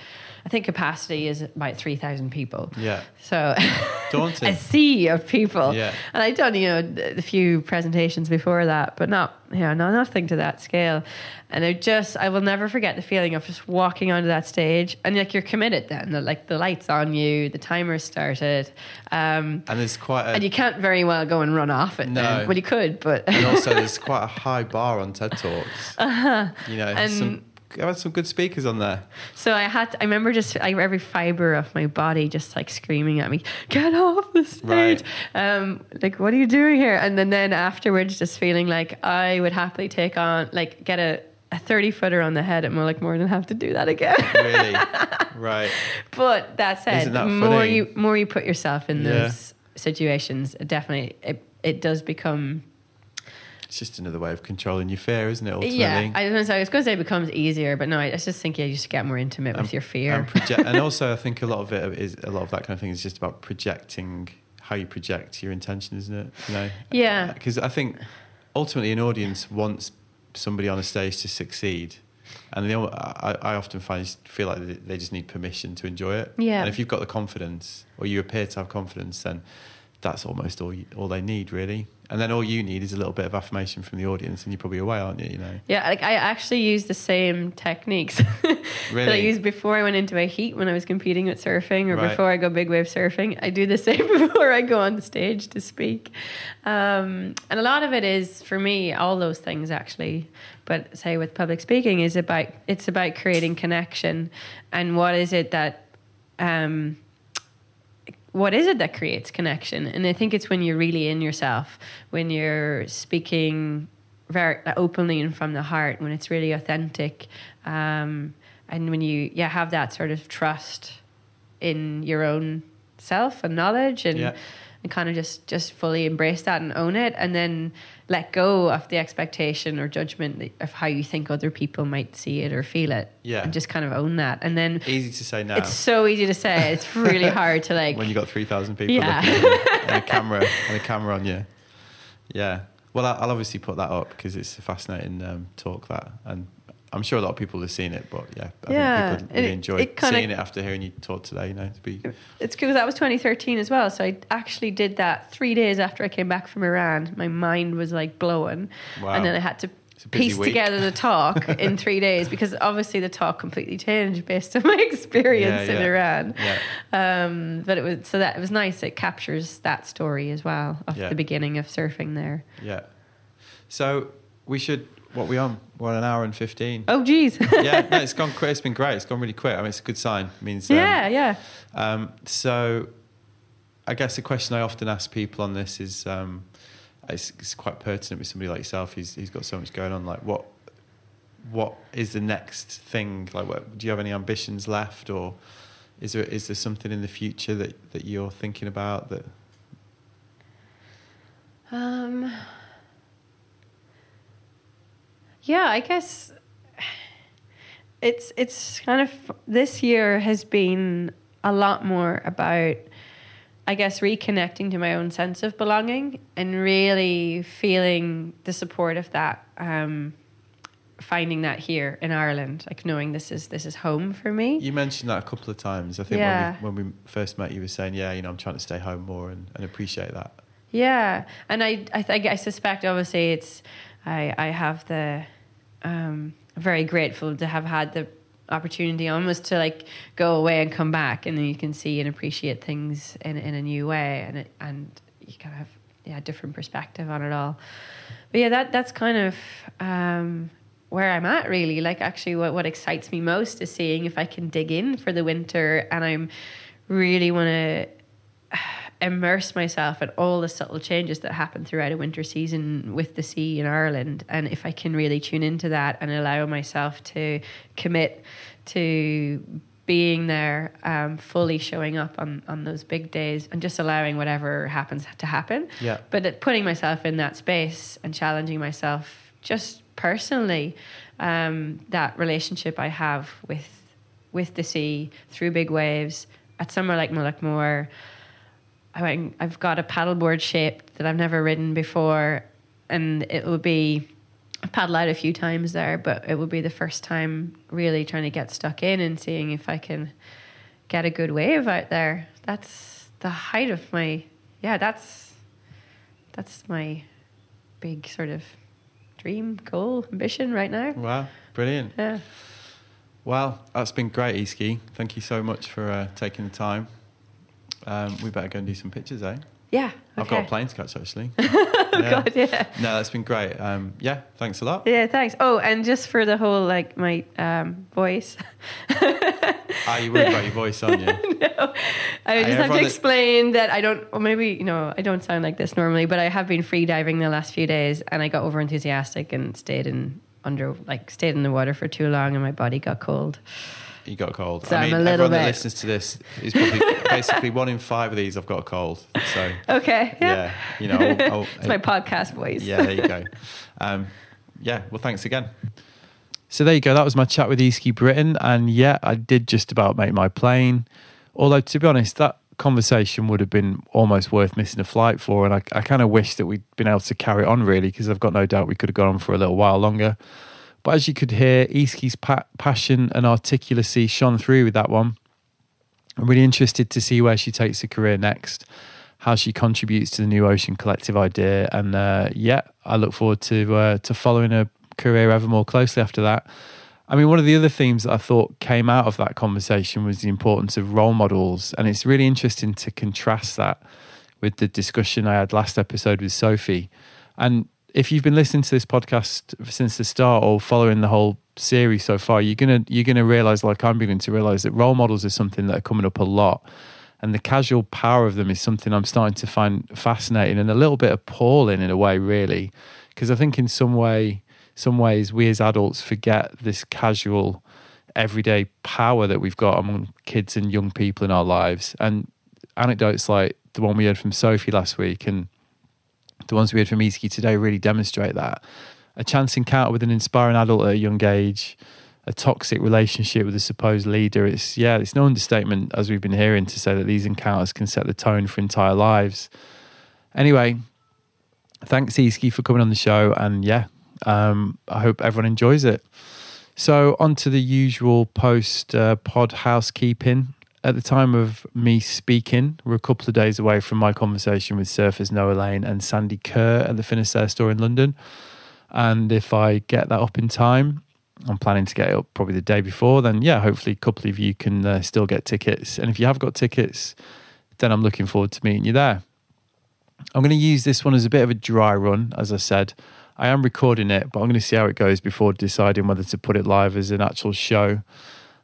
i think capacity is about 3000 people yeah, so daunting? a sea of people Yeah. and i'd done you know a few presentations before that but not you know no, nothing to that scale and I just i will never forget the feeling of just walking onto that stage and like you're committed then the, like the lights on you the timer started um, and there's quite a and you can't very well go and run off it No. then. well you could but and also there's quite a high bar on TED Talks. Uh-huh. You know, And- some, I've had some good speakers on there. So I had, to, I remember just like every fiber of my body just like screaming at me, "Get off the stage!" Um, like, what are you doing here? And then, then afterwards, just feeling like I would happily take on, like, get a, a thirty footer on the head, and more like more than have to do that again. Really, right? but that said, that more you more you put yourself in Yeah. those situations, it definitely it it does become It's just another way of controlling your fear, isn't it? Ultimately, yeah. I was, going to say it becomes easier, but no, I just think yeah, you just get more intimate with your fear. And, proje- and also, I think a lot of it is a lot of that kind of thing is just about projecting how you project your intention, isn't it? You know, Yeah. Uh, because I think ultimately an audience wants somebody on a stage to succeed, and they, I, I often find feel like they- they just need permission to enjoy it. Yeah. And if you've got the confidence, or you appear to have confidence, then that's almost all you, all they need, really. And then all you need is a little bit of affirmation from the audience, and you're probably away, aren't you? You know. Yeah, like I actually use the same techniques that I Really? used before I went into a heat when I was competing at surfing, or Right. before I go big wave surfing. I do the same before I go on the stage to speak, um, and a lot of it is for me all those things actually. But say with public speaking is about it's about creating connection, and what is it that. Um, what is it that creates connection? And I think it's when you're really in yourself, when you're speaking very openly and from the heart, when it's really authentic, um, and when you yeah have that sort of trust in your own self and knowledge, and Yeah. And kind of just just fully embrace that and own it, and then let go of the expectation or judgment of how you think other people might see it or feel it, Yeah. and just kind of own that, and then. Easy to say now. It's so easy to say. It's really hard to like. when you got three thousand people Yeah. looking at you and a camera and a camera on you. Yeah. Well, I'll obviously put that up because it's a fascinating um, talk that, and I'm sure a lot of people have seen it. But yeah, I Yeah, think people really it- enjoy it kinda- seeing it after hearing you talk today. You know, to be It's because that was 2013 as well. So I actually did that three days after I came back from Iran. My mind was like blowing. Wow. And then I had to It's a busy piece week. together the talk in three days because obviously the talk completely changed based on my experience Yeah, in yeah. Iran. yeah, Um, but it was so that it was nice. It captures that story as well of the beginning of surfing there. yeah. So we should. What we on? We're an hour and fifteen. Oh, geez. yeah, no, it's gone. quick. It's been great. It's gone really quick. I mean, it's a good sign. It means um, yeah, yeah. Um, so, I guess the question I often ask people on this is, um, it's, it's quite pertinent with somebody like yourself who's, who's got so much going on. Like, what what is the next thing? Like, what, do you have any ambitions left, or is there is there something in the future that, that you're thinking about that? Um, yeah, I guess it's it's kind of this year has been a lot more about I guess reconnecting to my own sense of belonging and really feeling the support of that. Um, finding that here in Ireland, like knowing this is this is home for me. You mentioned that a couple of times. I think Yeah. when, we, when we first met, you were saying, "Yeah, you know, I'm trying to stay home more and, and appreciate that." Yeah, and I I, th- I suspect obviously it's I I have the um very grateful to have had the opportunity almost to like go away and come back and then you can see and appreciate things in in a new way and it, and you kind of have yeah different perspective on it all. But yeah, that that's kind of um where I'm at really. Like actually what what excites me most is seeing if I can dig in for the winter and I'm really want to immerse myself in all the subtle changes that happen throughout a winter season with the sea in Ireland. And if I can really tune into that and allow myself to commit to being there, um, fully showing up on, on those big days and just allowing whatever happens to happen. Yeah. But it, putting myself in that space and challenging myself just personally, um, that relationship I have with with the sea through big waves at somewhere like Mullaghmore. I I've got a paddleboard shaped that I've never ridden before, and it will be. I've paddled out a few times there, but it will be the first time really trying to get stuck in and seeing if I can get a good wave out there. That's the height of my yeah. That's that's my big sort of dream, goal, ambition right now. Wow, brilliant. Yeah. Well, that's been great, Easkey. Thank you so much for uh, taking the time. Um, we better go and do some pictures, eh? Yeah. I've got a okay. plane to catch actually. Oh Yeah. God, yeah. No, that's been great. Um, yeah, thanks a lot. Yeah, thanks. Oh, and just for the whole like my um, voice. Ah, you worried about your voice, aren't you? no, I just have to that- explain that I don't. Or maybe you know I don't sound like this normally, but I have been free diving the last few days, and I got over enthusiastic and stayed in under like stayed in the water for too long, and my body got cold. You got a cold. So I I'm mean, a little everyone that bit- listens to this is probably basically one in five of these. I've got a cold. So Okay. Yeah. yeah, you know, I'll, I'll, It's my podcast voice. yeah, there you go. Um, yeah, well, thanks again. So there you go. That was my chat with Easkey Britton, and yeah, I did just about make my plane. Although to be honest, that conversation would have been almost worth missing a flight for, and I, I kind of wish that we'd been able to carry on really, because I've got no doubt we could have gone on for a little while longer. But as you could hear, Easkey's pa- passion and articulacy shone through with that one. I'm really interested to see where she takes her career next, how she contributes to the New Ocean Collective idea, and uh, yeah, I look forward to uh, to following her career ever more closely after that. I mean, one of the other themes that I thought came out of that conversation was the importance of role models, and it's really interesting to contrast that with the discussion I had last episode with Sophie. And if you've been listening to this podcast since the start or following the whole series so far, you're gonna you're gonna realize, like I'm beginning to realize, that role models is something that are coming up a lot, and the casual power of them is something I'm starting to find fascinating and a little bit appalling in a way, really, because I think in some way, some ways, we as adults forget this casual, everyday power that we've got among kids and young people in our lives, and anecdotes like the one we heard from Sophie last week and the ones we heard from Easkey today really demonstrate that. A chance encounter with an inspiring adult at a young age, a toxic relationship with a supposed leader. It's yeah, it's no understatement as we've been hearing to say that these encounters can set the tone for entire lives. Anyway, thanks Easkey for coming on the show, and yeah, um, I hope everyone enjoys it. So on to the usual post uh, pod housekeeping. At the time of me speaking, we're a couple of days away from my conversation with surfers Noah Lane and Sandy Kerr at the Finisterre store in London. And if I get that up in time, I'm planning to get it up probably the day before. Then, yeah, hopefully a couple of you can uh, still get tickets. And if you have got tickets, then I'm looking forward to meeting you there. I'm going to use this one as a bit of a dry run, as I said. I am recording it, but I'm going to see how it goes before deciding whether to put it live as an actual show.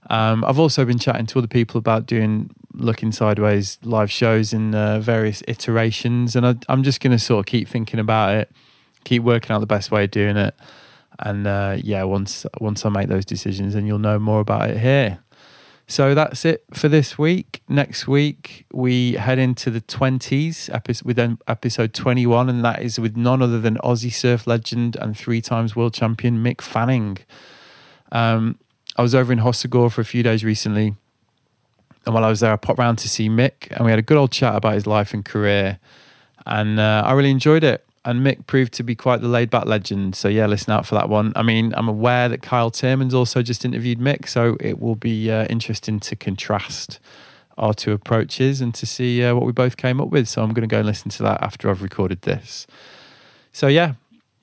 Um, I've also been chatting to other people about doing Looking Sideways live shows in uh, various iterations, and I, I'm just going to sort of keep thinking about it, keep working out the best way of doing it, and uh, yeah, once once I make those decisions, then you'll know more about it here. So that's it for this week. Next week we head into the twenties with episode twenty one, and that is with none other than Aussie surf legend and three times world champion Mick Fanning. Um, I was over in Hossegor for a few days recently, and while I was there, I popped round to see Mick, and we had a good old chat about his life and career. And uh, I really enjoyed it. And Mick proved to be quite the laid back legend. So, yeah, listen out for that one. I mean, I'm aware that Kyle Thiermann's also just interviewed Mick. So, it will be uh, interesting to contrast our two approaches and to see uh, what we both came up with. So, I'm going to go and listen to that after I've recorded this. So, yeah,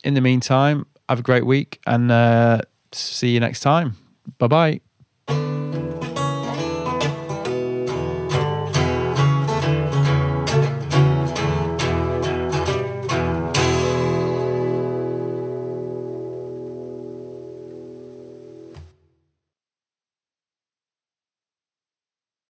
in the meantime, have a great week and uh, see you next time. Bye bye.